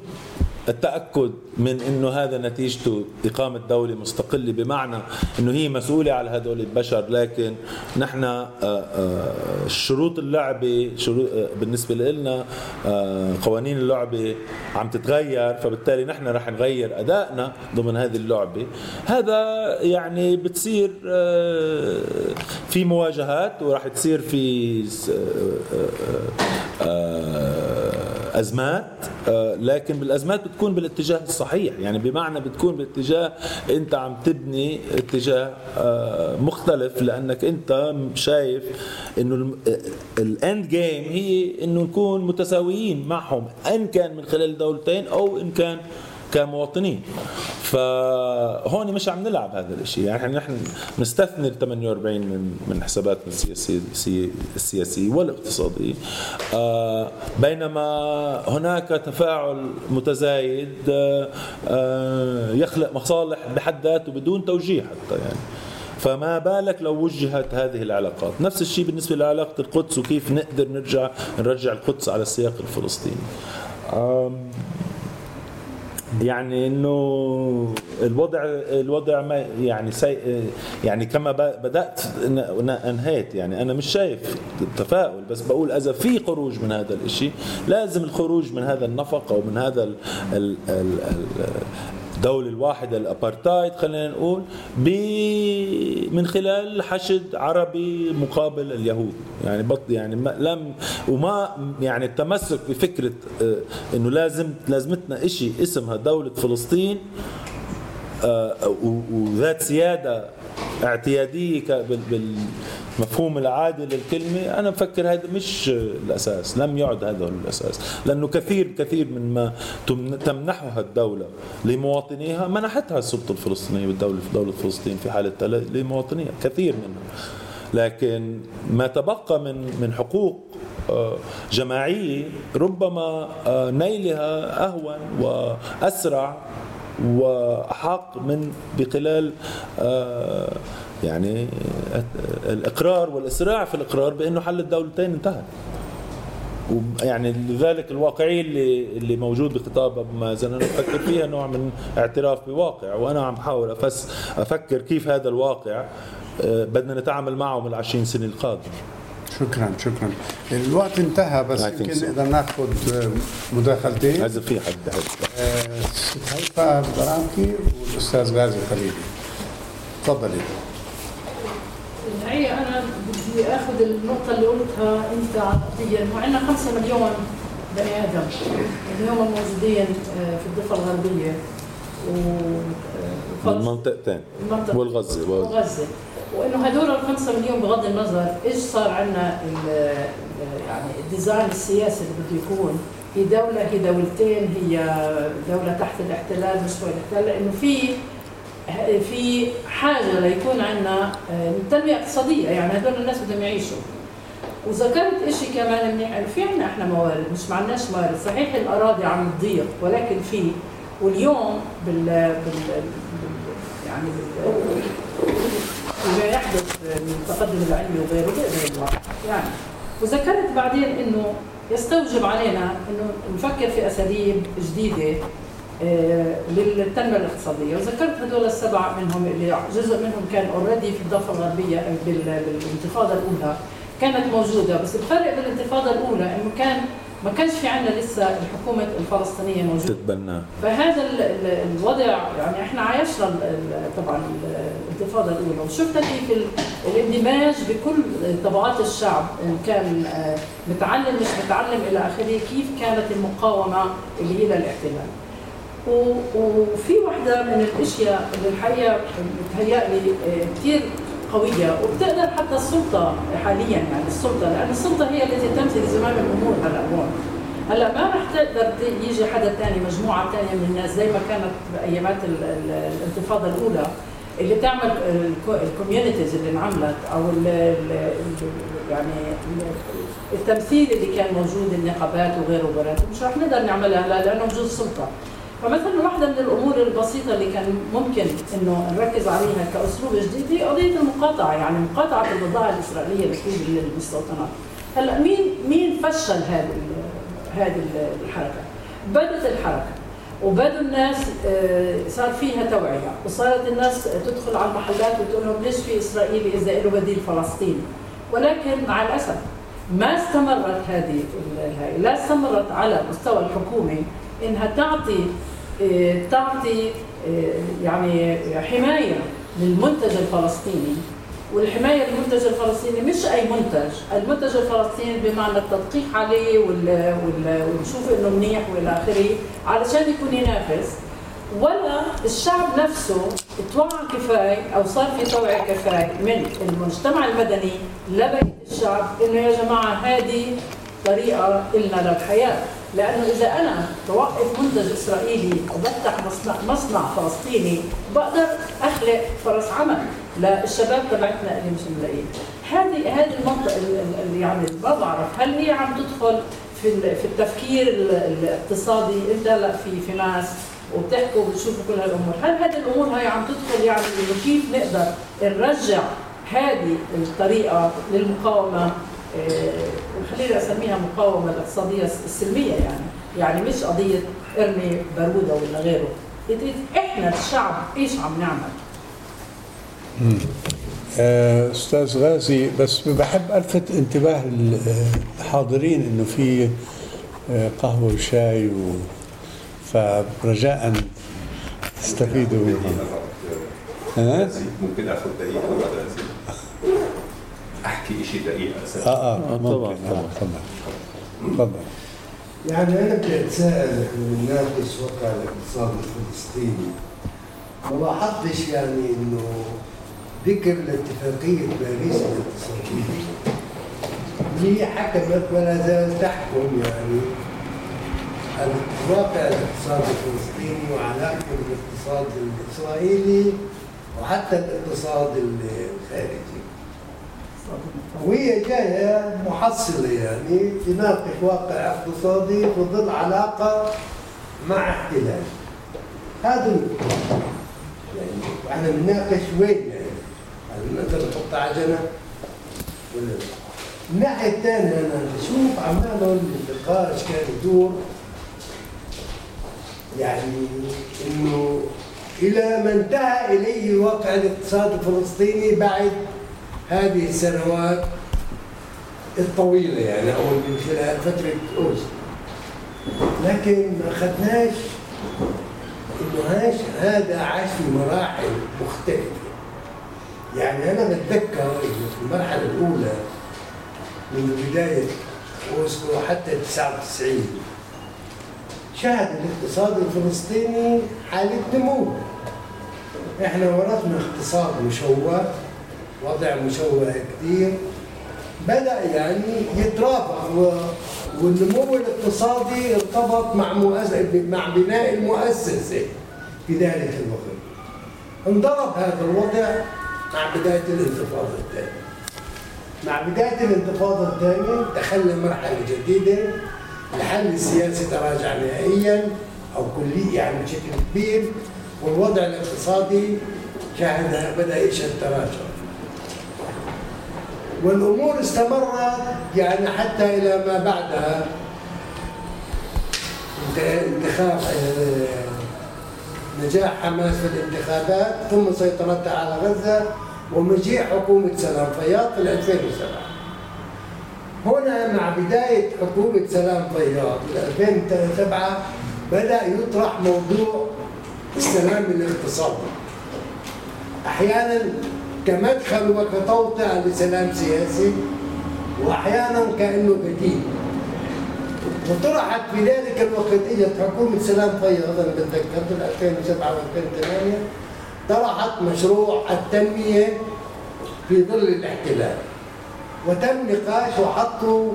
التأكد من أنه هذا نتيجته إقامة دولة مستقلة بمعنى أنه هي مسؤولة على هدول البشر. لكن نحن آه، آه، شروط اللعبة شروط آه، بالنسبة لنا قوانين اللعبة عم تتغير فبالتالي نحن رح نغير أدائنا ضمن هذه اللعبة. هذا يعني بتصير في مواجهات ورح تصير في ازمات آه، لكن بالأزمات بتكون بالاتجاه الصحيح. يعني بمعنى بتكون باتجاه أنت عم تبني اتجاه آه، مختلف لأنك أنت شايف إنه ال end game هي إنه نكون متساويين معهم إن كان من خلال دولتين أو إن كان كمواطنين. فهون مش عم نلعب هذا الشيء يعني نحن نستثني ال 48 من من حساباتنا السياسيه السي- السياسية والاقتصادية. آه بينما هناك تفاعل متزايد آه آه يخلق مصالح بحد ذاته بدون توجيه حتى يعني. فما بالك لو وجهت هذه العلاقات؟ نفس الشيء بالنسبة لعلاقة القدس وكيف نقدر نرجع نرجع القدس على السياق الفلسطيني. يعني إنه الوضع الوضع ما يعني سي يعني كما بدأت انهيت. يعني أنا مش شايف تفاؤل بس بقول إذا في خروج من هذا الشيء لازم الخروج من هذا النفق أو من هذا ال ال ال ال الدولة الواحدة الأبارتايد خلينا نقول من خلال حشد عربي مقابل اليهود. يعني بط يعني ما لم وما يعني التمسك بفكرة آه، إنه لازم لازمتنا إشي اسمها دولة فلسطين آه، وذات سيادة اعتيادية بال- بالمفهوم العادي للكلمة أنا بفكر هذا مش الأساس لم يعد هذا هو الأساس لأنه كثير كثير من ما تمن- تمنحها الدولة لمواطنيها منحتها السلطة الفلسطينية بالدولة في دولة فلسطين في حالة لمواطنيها كثير منها. لكن ما تبقى من من حقوق آه، جماعية ربما آه، نيلها أهون وأسرع وأحق من بخلال آه، يعني الإقرار والإسراع في الإقرار بأنه حل الدولتين انتهى. وب- يعني لذلك الواقعية اللي اللي موجود بخطاب أبو مازن أنا بفكر فيها نوع من اعتراف بواقع وأنا عم بحاول أفس أفكر كيف هذا الواقع آه، بدنا نتعامل معه من العشرين سنة القادمة. شكرا شكرا. الوقت انتهى بس يمكن so. نقدر ناخذ مداخلتين. إذا في حد آه، هيفا برامكي والأستاذ غازي خليلي تفضلي. الحقيقة أنا بدي آخذ النقطة اللي قلتها أنت عقديا هو عندنا 5 مليون بني آدم. اللي هم موجودين آه، في الضفة الغربية. و من آه، منطقتين. المنطقة- والغزة وال- وغزة وإنه هدول ال 5 مليون بغض النظر إيش صار عندنا ال- يعني الديزاين السياسي اللي بده يكون. هي دولة هي دولتين هي دولة تحت الاحتلال مش فوق الاحتلال. لأنه في في حاجة ليكون عندنا آه، تنمية اقتصادية يعني هدول الناس بدهم يعيشوا. وذكرت شيء كمان منيح في عندنا إحنا موارد مش معناش موارد. صحيح الأراضي عم تضيق ولكن في. واليوم بال, بال... يعني. بما يحدث من التقدم العلمي وغيره بيقدر يعني وذكرت بعدين إنه يستوجب علينا إنه نفكر في أساليب جديدة للتنمية الاقتصادية. وذكرت هدول السبع منهم اللي جزء منهم كان اوريدي في الضفة الغربية آه، بال- بالانتفاضة الأولى. كانت موجودة بس الفرق بالانتفاضه الأولى إنه كان ما كانش في عندنا لسه الحكومة الفلسطينية موجودة. تتبناه فهذا ال- ال- الوضع يعني إحنا عايشنا طبعا ال- الانتفاضة الأولى. وشفنا كيف ال- الاندماج بكل طبقات الشعب إن كان آه، متعلم مش متعلم إلى آخره كيف كانت المقاومة اللي هي للاحتلال. وفي واحدة من الأشياء اللي الحقيقة بتهيألي كثير قوية وبتقدر حتى السلطة حاليا يعني السلطة لأن السلطة هي التي تمسك زمام الأمور هلا هون. هلا ما رح تقدر يجي حدا ثاني مجموعة ثانية من الناس زي ما كانت بأيامات ال- ال- الانتفاضة الأولى اللي تعمل الكوميونيتيز اللي انعملت أو ال ال يعني ال- التمثيل اللي كان موجود النقابات وغيره وغيره. مش رح نقدر نعملها هلا لأنه وجود سلطة. فمثلا واحدة من الأمور البسيطة اللي كان ممكن إنه نركز عليها كأسلوب جديد هي قضية المقاطعة، يعني مقاطعة البضائع الإسرائيلية اللي تيجي للمستوطنات. هلأ مين مين فشل هذه هذه ال- الحركة؟ بدت الحركة وبدوا الناس آه، صار فيها توعية وصارت الناس تدخل على المحلات وتقول لهم ليش في إسرائيلي إذا له بديل فلسطيني ولكن مع الأسف ما استمرت هذه لا استمرت على مستوى الحكومة إنها تعطي آه، تعطي آه، يعني حماية للمنتج الفلسطيني. والحماية للمنتج الفلسطيني مش أي منتج، المنتج الفلسطيني بمعنى التدقيق عليه وال ونشوف إنه منيح وإلى آخره علشان يكون ينافس. ولا الشعب نفسه توعى كفاية أو صار في توعية كفاية من المجتمع المدني لبقيه الشعب إنه يا جماعة هذه طريقة لنا للحياة. لأنه إذا أنا بوقف منتج إسرائيلي وبفتح مصنع مصنع فلسطيني بقدر أخلق فرص عمل للشباب تبعتنا اللي مش ملاقيين. هذه هذه المنطقة ال- ال- يعني ما بعرف هل هي عم تدخل في في التفكير ال- الاقتصادي؟ إنت هلا في في ناس وبتحكوا وبتشوفوا كل هالأمور، هل هذه الأمور هاي عم تدخل يعني انه كيف نقدر نرجع هذه الطريقة للمقاومة آه، خليني أسميها مقاومة الاقتصادية السلمية يعني، يعني مش قضية إرمي باروده ولا غيره. إحنا الشعب إيش عم نعمل؟ آه، أستاذ غازي بس بحب ألفت انتباه الحاضرين إنه في آه، قهوة وشاي و فرجاء تستفيدوا منها ها؟ ممكن آخذ دقيقة أحكي شيء دقيقه أساسا آه آه آه، ممكن طبعاً، آه، طبعاً. تفضل. تفضل. يعني أنا بدي اتساءل إحنا بنناقش وقع الاقتصاد الفلسطيني ما لاحظتش يعني إنه ذكر لاتفاقيه باريس الاقتصادية؟ اللي حكمت ولا زالت تحكم يعني الواقع الاقتصادي الفلسطيني وعلاقته بالاقتصاد الإسرائيلي وحتى الاقتصاد الخارجي. وهي جاية محصلة يعني تناقش واقع اقتصادي في ظل علاقة مع احتلال هذا. يعني إحنا بنناقش وين يعني هل نقدر نحط عجله ولا لا؟ الناحية الثانية أنا بشوف عمال النقاش كان يدور يعني إنه إلى ما انتهى إليه واقع الاقتصاد الفلسطيني بعد هذه السنوات الطويلة يعني أو من خلال فترة اوسلو لكن ما أخذناش إنه هاش هذا عاش في مراحل مختلفة. يعني أنا بتذكر إنه في المرحلة الأولى من بداية اوسلو حتى 99 شهد الاقتصاد الفلسطيني حالة نمو. إحنا ورثنا اقتصاد مشوه. وضع مشوه كثير. بدأ يعني يترافق و... والنمو الاقتصادي ارتبط مع مؤسسة مع بناء المؤسسة في ذلك الوقت. انضرب هذا الوضع مع بداية الانتفاضة الثانية. مع بداية الانتفاضة الثانية دخلنا مرحلة جديدة الحل السياسي تراجع نهائيا أو كلي يعني بشكل كبير والوضع الاقتصادي شهد بدأ يشهد تراجع. والأمور استمرت يعني حتى إلى ما بعدها. انت- انتخاب آه، نجاح حماس في الانتخابات ثم سيطرتها على غزة ومجيء حكومة سلام فياض في 2007 هنا مع بداية حكومة سلام طيار في 2007 بدأ يطرح موضوع السلام الاقتصادي أحيانا كمدخل وكتوطئة لسلام سياسي وأحيانا كأنه بديل. وطرحت في ذلك الوقت إجت حكومة سلام فياض أنا بتذكر بال 2007 و 2008 طرحت مشروع التنمية في ظل الاحتلال. وتم نقاش وحطوا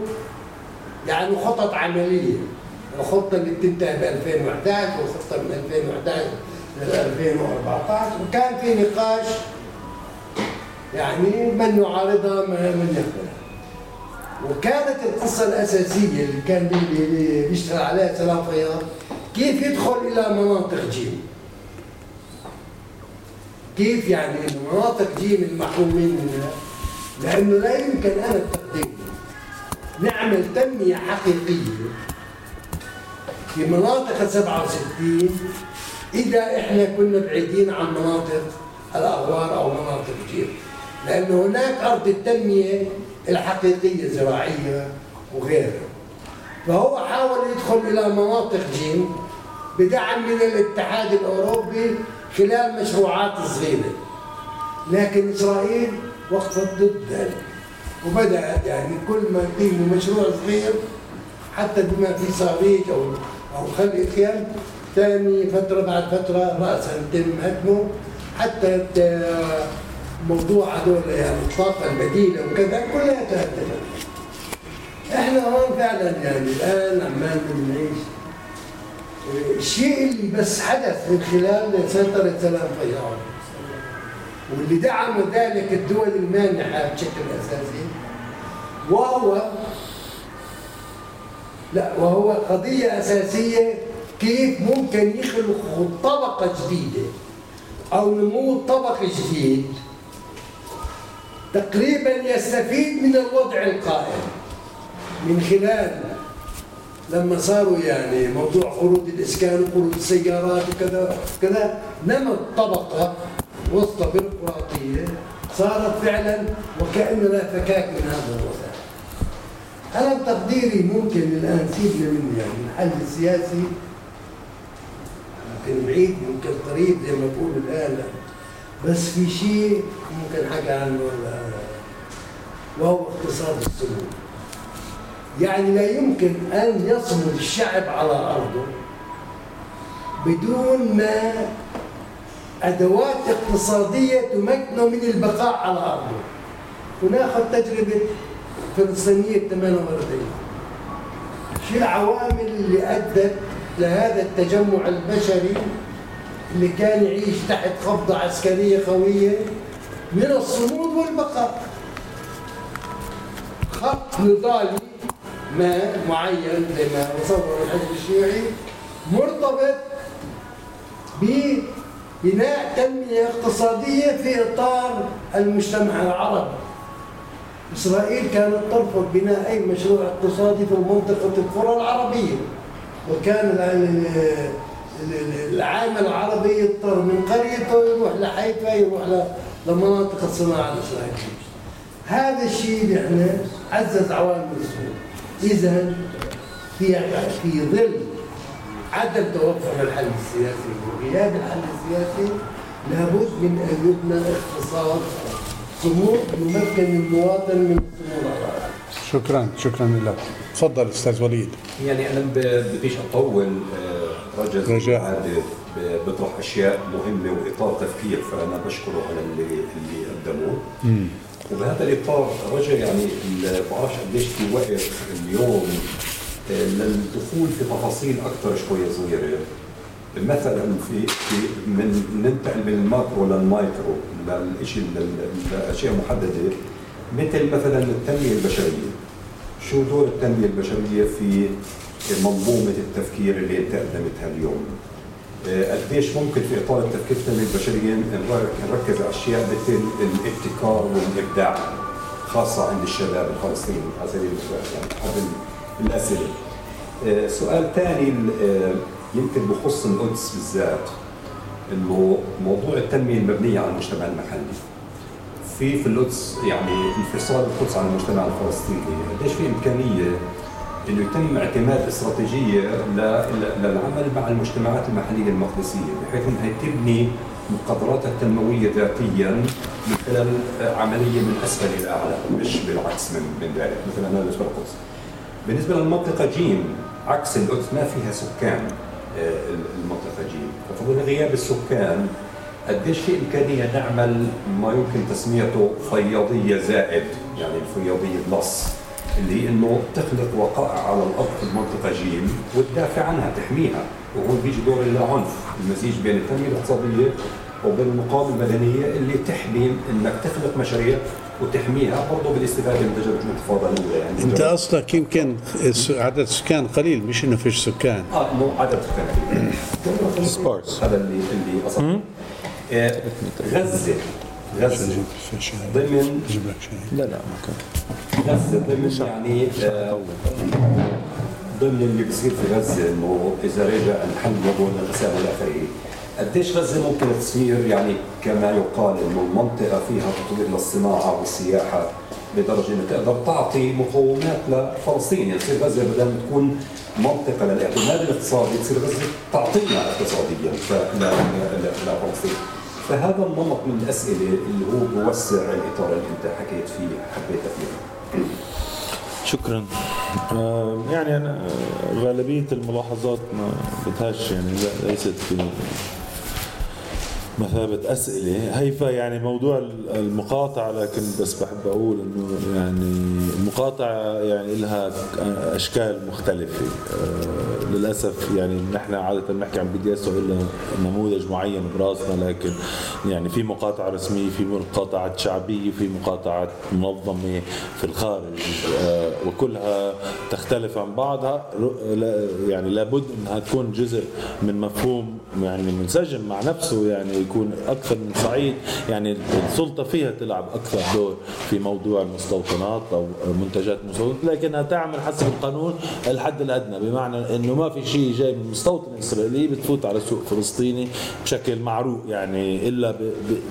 يعني خطط عملية. الخطه اللي بتنتهي ب 2011 والخطه من 2011 ل 2014 وكان في نقاش يعني من يعارضها من يقبلها وكانت القصة الأساسية اللي كان بي- بي- بيشتغل عليها سلام فياض كيف يدخل إلى مناطق جيم؟ كيف يعني مناطق جيم المحرومين منها؟ لأنه لا يمكن أنا التقديم نعمل تنمية حقيقية في مناطق 67 إذا إحنا كنا بعيدين عن مناطق الأغوار أو مناطق جيم. لأنه هناك أرض التنمية الحقيقية زراعية وغيرها. فهو حاول يدخل إلى مناطق جيم بدعم من الاتحاد الأوروبي خلال مشروعات صغيرة. لكن إسرائيل وقفت ضد ذلك وبدأت يعني كل ما يقيموا مشروع صغير حتى بما في صاريج أو أو خلق خيام ثاني فترة بعد فترة رأسا يتم هدمه. حتى موضوع هذول يعني الطاقة البديلة وكذا كلها تهدمت. إحنا هون فعلا يعني الآن عمال بنعيش. الشيء اللي بس حدث من خلال سيطرة سلام فياض واللي دعم ذلك الدول المانحة بشكل أساسي. وهو لا وهو قضية أساسية كيف ممكن يخلقوا طبقة جديدة أو نمو طبقي جديد تقريبا يستفيد من الوضع القائم. من خلال لما صاروا يعني موضوع قروض الإسكان وقروض السيارات وكذا كذا نمت طبقه وسطى بيروقراطيه صارت فعلا وكأنه لا فكاك من هذا الوضع. أنا بتقديري ممكن الآن سيبنا منه يعني الحل السياسي؟ ممكن بعيد ممكن قريب زي ما بقولوا الآن. بس في شيء ممكن حكى عنه وهو اقتصاد السمو يعني لا يمكن أن يصمد الشعب على أرضه بدون ما أدوات اقتصادية تمكنه من البقاء على أرضه. وناخذ تجربة فلسطينية 48 شو العوامل اللي أدت لهذا التجمع البشري اللي كان يعيش تحت قبضة عسكرية قوية. من الصمود والبقاء. خط نضالي ما معين زي ما تصور الحزب الشيوعي مرتبط ببناء تنمية اقتصادية في إطار المجتمع العربي. إسرائيل كانت ترفض بناء أي مشروع اقتصادي في منطقة القرى العربية وكان ال- ال- ال- العامل العربي يضطر من قريته يروح لحيفا يروح لمناطق الصناعة الإسرائيلية هذا الشيء اللي إحنا عزز عوامل السوق إذا في في ظل عدم توفر الحل السياسي وغياب الحل السياسي لابد من أن يبنى اقتصاد صمود يمكن المواطن من الصمود. شكرا شكرا لك. تفضل أستاذ وليد. يعني أنا ب- بديش أطول عادة ب- بيطرح أشياء مهمة وإطار تفكير فأنا بشكره على اللي اللي قدموه. وبهذا الإطار رجاء يعني ال- بعرفش قديش في وقت اليوم آه، للدخول في تفاصيل أكثر شوية صغيرة. مثلا في في من ننتقل من ال macro لل micro للشيء لأشياء محددة. مثل مثلا التنمية البشرية. شو دور التنمية البشرية في منظومة التفكير اللي انت قدمتها اليوم. آه، قديش ممكن في إطار التفكير التنميه البشرية نر- نركز على أشياء مثل الابتكار والإبداع خاصة عند الشباب الفلسطيني على سبيل المثال يعني احد الأسئلة. آه، سؤال ثاني آه، يمكن بخص القدس بالذات إنه موضوع التنمية المبنية على المجتمع المحلي. في في القدس يعني انفصال القدس عن المجتمع الفلسطيني قديش في إمكانية إنه يتم اعتماد استراتيجية للعمل مع المجتمعات المحلية المقدسية بحيث إنها تبني مقدراتها التنمويه ذاتيا من خلال عملية من أسفل إلى أعلى مش بالعكس من من ذلك. مثلا هذا بالنسبة للقدس. بالنسبة للمنطقة جيم عكس القدس ما فيها سكان آه، المنطقة جيم ففضل غياب السكان قديش في إمكانية نعمل ما يمكن تسميته فياضيه زائد؟ يعني الفياضيه plus. اللي هي انه تخلق وقائع على الأرض في المنطقة جيم وتدافع عنها تحميها. وهون بيجي دور العنف المزيج بين التنمية الاقتصادية وبين المقاومة المدنية اللي تحمي انك تخلق مشاريع وتحميها برضه بالاستفادة من تجربه الانتفاضه الاولى يعني. انت قصدك يمكن عدد السكان قليل مش انه فيش سكان. آه مو عدد سكان. Sparse. هذا اللي اللي قصدي آه، غزة. ضمن أجيب لك شيء؟ لا لا ما كان. غزه ضمن يعني آه، ضمن اللي بصير في غزة إنه إذا رجع نحل موضوع الانقسام والى اخره قديش غزة ممكن تصير يعني كما يقال إنه المنطقة فيها تطوير للصناعة والسياحة لدرجة إنها تقدر تعطي مقومات لفلسطين؟ يعني تصير غزة بدل ما تكون منطقة للاعتماد الاقتصادي تصير غزة تعطينا اقتصاديا لفلسطين فهذا النمط من الأسئلة اللي هو بوسع الإطار اللي أنت حكيت فيه حبيت فيه. شكرا. آه، يعني أنا آه، غالبية الملاحظات ما بدهاش يعني ليست في مثابة أسئلة. هيفا يعني موضوع المقاطعة لكن بس بحب أقول إنه يعني المقاطعة يعني لها أشكال مختلفة. آه، للأسف يعني نحن عادة نحكي عن بي دي إس إلا نموذج معين براسنا لكن يعني في مقاطعة رسمية في مقاطعة شعبية في مقاطعة منظمة في الخارج. آه، وكلها تختلف عن بعضها. يعني لابد إنها تكون جزء من مفهوم يعني منسجم مع نفسه يعني يكون أكثر من صعيد يعني السلطة فيها تلعب أكثر دور في موضوع المستوطنات أو منتجات المستوطنات. لكنها تعمل حسب القانون الحد الأدنى بمعنى إنه ما في شيء جاي من مستوطن إسرائيلي بتفوت على سوق فلسطيني بشكل معروف يعني إلا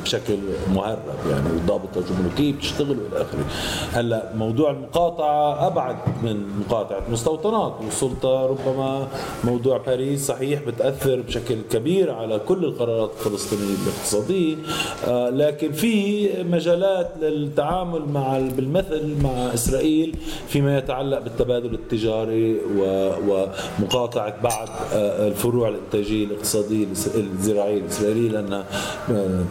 بشكل مهرب يعني الضابطه الجمركيه بتشتغل وإلى آخره. هلأ موضوع المقاطعة أبعد من مقاطعة مستوطنات والسلطة ربما موضوع باريس صحيح بتأثر بشكل كبير على كل القرارات الفلسطينية. الاقتصاديه آه، لكن في مجالات للتعامل مع بالمثل مع إسرائيل فيما يتعلق بالتبادل التجاري و- ومقاطعة بعض آه، الفروع الإنتاجية الاقتصادية الإس- الزراعية الإسرائيلية لأنها آه،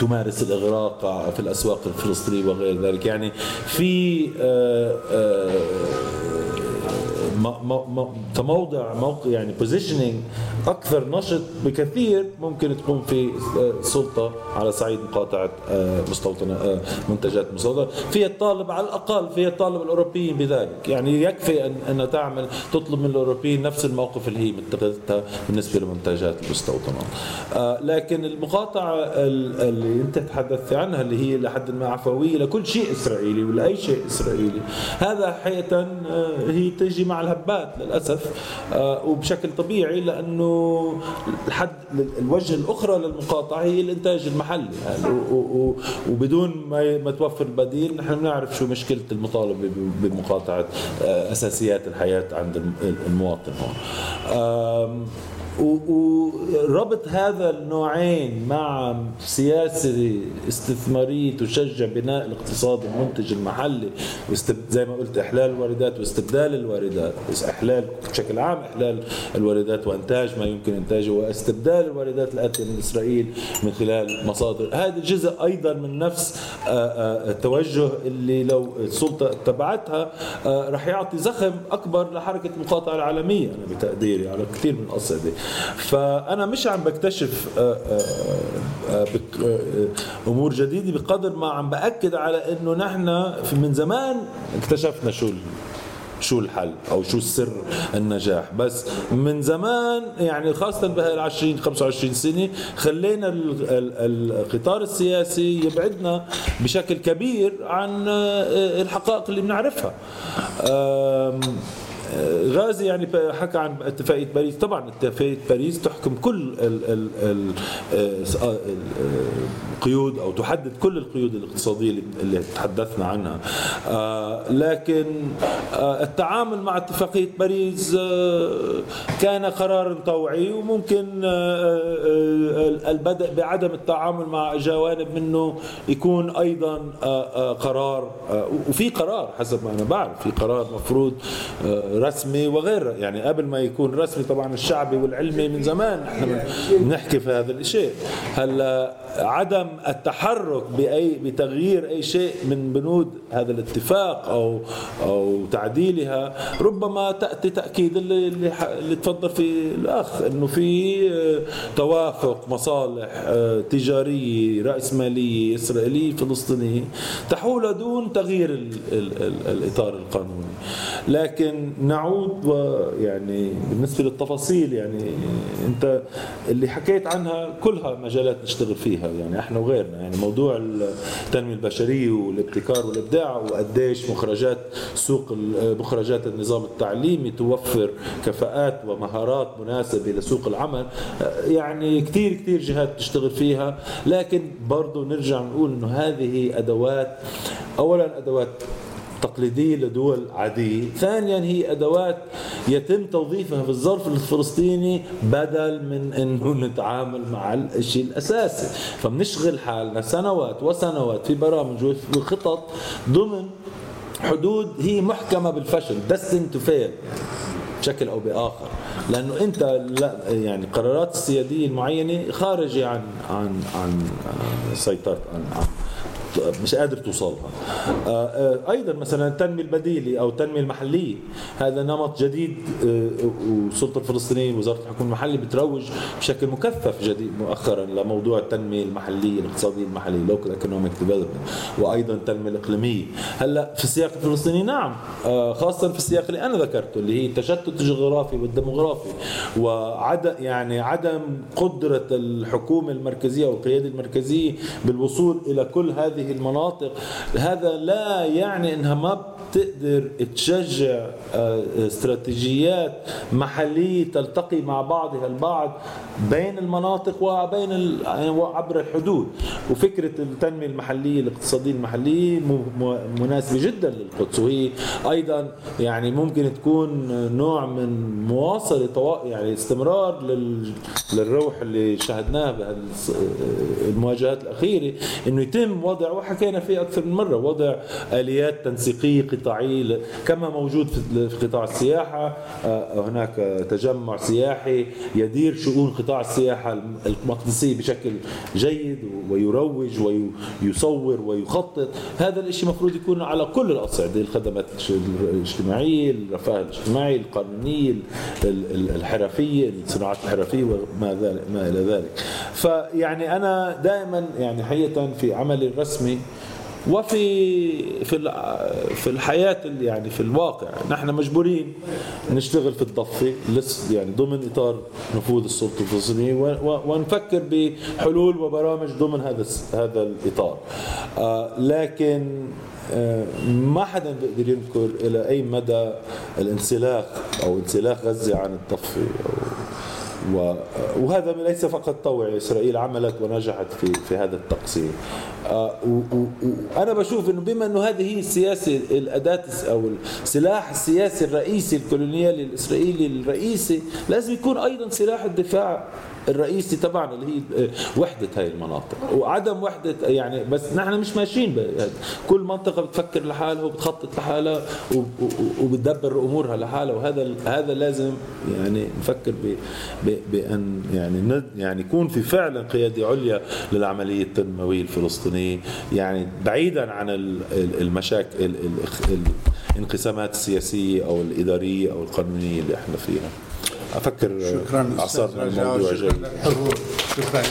تمارس الإغراق في الأسواق الفلسطينية وغير ذلك. يعني في كموضع موقع يعني بوزيشننج أكثر نشط بكثير ممكن تكون في آه، سلطة على صعيد مقاطعة آه، مستوطنة آه، منتجات مستوطنة. فيها الطالب على الأقل فيها الطالب الأوروبيين بذلك. يعني يكفي أن انها تعمل تطلب من الأوروبيين نفس الموقف اللي هي متخذتها بالنسبة لمنتجات المستوطنات آه، لكن المقاطعة ال- اللي أنت تحدثت عنها اللي هي لحد ما عفوية لكل شيء إسرائيلي ولا أي شيء إسرائيلي هذا حقيقة هي تجي مع الهبات للأسف وبشكل طبيعي لأنه الحد الوجه الأخرى للمقاطعة هي الإنتاج المحلي. يعني وبدون ما ما توفر البديل نحن بنعرف شو مشكلة المطالبه بمقاطعة آه، أساسيات الحياة عند الم- المواطن هون. وربط هذا النوعين مع سياسة استثمارية تشجع بناء الاقتصاد المنتج المحلي. زي ما قلت إحلال الواردات واستبدال الواردات. إحلال بشكل عام إحلال الواردات وإنتاج ما يمكن إنتاجه واستبدال الواردات الآتية من إسرائيل من خلال مصادر. هذا جزء أيضا من نفس آه، آه، التوجه اللي لو السلطة اتبعتها آه، رح يعطي زخم أكبر لحركة المقاطعة العالمية. أنا بتقديري على كثير من الأصعدة فأنا مش عم بكتشف آه، آه، آه، أمور جديدة بقدر ما عم بأكد على أنه نحن من زمان اكتشفنا شو شو الحل أو شو السر النجاح. بس من زمان يعني خاصة بهال 20 25 سنة خلينا ال- ال- القطار السياسي يبعدنا بشكل كبير عن الحقائق اللي بنعرفها. غازي يعني حكى عن اتفاقية باريس. طبعا اتفاقية باريس تحكم كل آه، آه، القيود أو تحدد كل القيود الاقتصادية اللي- تحدثنا عنها. آه، لكن التعامل مع اتفاقية باريس كان قرارا طوعي وممكن البدء بعدم التعامل مع جوانب منه يكون أيضا قرار وفي قرار حسب ما أنا بعرف في قرار مفروض رسمي وغير يعني قبل ما يكون رسمي طبعا الشعبي والعلمي من زمان إحنا بنحكي في هذا الشيء هلأ عدم التحرك بأي بتغيير أي شيء من بنود هذا الاتفاق أو أو تعديلها ربما تأتي تأكيد اللي اللي, تفضل فيه الأخ إنه في آه، توافق مصالح آه، تجاريه راسماليه اسرائيليه فلسطينيه تحول دون تغيير ال ال ال الإطار القانوني. لكن نعود ويعني بالنسبة للتفاصيل يعني أنت اللي حكيت عنها كلها مجالات نشتغل فيها يعني إحنا وغيرنا يعني موضوع التنمية البشرية والابتكار والإبداع وقديش مخرجات سوق مخرجات النظام التعليمي توفر كفاءات ومهارات مناسبة لسوق العمل. يعني كثير كثير جهات تشتغل فيها لكن برضه نرجع نقول إنه هذه أدوات اولا أدوات تقليدية لدول عادية. ثانيا هي أدوات يتم توظيفها في الظرف الفلسطيني بدل من أنه نتعامل مع الشيء الأساسي. فبنشغل حالنا سنوات وسنوات في برامج وفي خطط ضمن حدود هي محكمة بالفشل destined to fail بشكل أو بآخر. لأنه أنت لا يعني قرارات السيادية المعينة خارجة عن عن عن آه، سيطره عن, عن مش قادر توصلها. آه، آه، أيضا مثلا التنمية البديلة أو التنمية المحلية هذا نمط جديد والسلطه الفلسطينيه وزاره الحكومة المحلي بتروج بشكل مكثف جديد مؤخرا لموضوع التنمية المحلية الاقتصادية المحلية local economic development وأيضا التنمية الإقليمية. هلأ في السياق الفلسطيني نعم خاصه في السياق اللي أنا ذكرته اللي هي التشتت الجغرافي والديموغرافي. وعدم يعني عدم قدرة الحكومة المركزية أو القياده المركزية بالوصول إلى كل هذه المناطق. هذا لا يعني إنها ما بتقدر تشجع آه، استراتيجيات محلية تلتقي مع بعضها البعض. بين المناطق وبين يعني وعبر الحدود. وفكرة التنمية المحلية الاقتصادية المحلية م- م- مناسبة جدا للقدس وهي أيضا يعني ممكن تكون نوع من مواصلة طوا- يعني استمرار لل- للروح اللي شاهدناه بالمواجهات الأخيرة. إنه يتم وضع وحكينا فيه أكثر من مرة وضع آليات تنسيقية قطاعية ل- كما موجود في قطاع السياحة. آه، هناك تجمع سياحي يدير شؤون قطاع السياحة المقدسية بشكل جيد ويروج ويصور ويخطط. هذا الشيء المفروض يكون على كل الأصعدة الخدمات الاجتماعية الرفاه الاجتماعي القانونية ال- ال- الحرفية الصناعات الحرفية وما ذلك ما إلى ذلك. فيعني أنا دائما يعني حقيقه في عملي الرسمي وفي في في الحياة ال- يعني في الواقع نحن مجبورين نشتغل في الضفة يعني ضمن إطار نفوذ السلطة الفلسطينية ونفكر بحلول وبرامج ضمن هذا هذا الإطار. آه، لكن آه، ما حدا بيقدر ينكر إلى أي مدى الانسلاخ أو انسلاخ غزة عن الضفة وهذا ليس فقط طوعي إسرائيل عملت ونجحت في في هذا التقسيم. آه، وأنا بشوف إنه بما إنه هذه هي السياسة الأداة أو السلاح السياسي الرئيسي الكولونيالي الإسرائيلي الرئيسي لازم يكون أيضا سلاح الدفاع الرئيسي تبعنا اللي هي آه، وحدة هاي المناطق. وعدم وحدة يعني بس نحن مش ماشيين. كل منطقة بتفكر لحالها وبتخطط لحالها وبتدبر أمورها لحالها. وهذا هذا لازم يعني نفكر ب بأن يعني يعني يكون في فعلا قيادة عليا للعملية التنموية الفلسطينية. يعني بعيدا عن ال- ال- المشاكل ال- ال- الانقسامات السياسية أو الإدارية أو القانونية اللي إحنا فيها. أفكر شكرا الموضوع جيد. للحضور شكرا.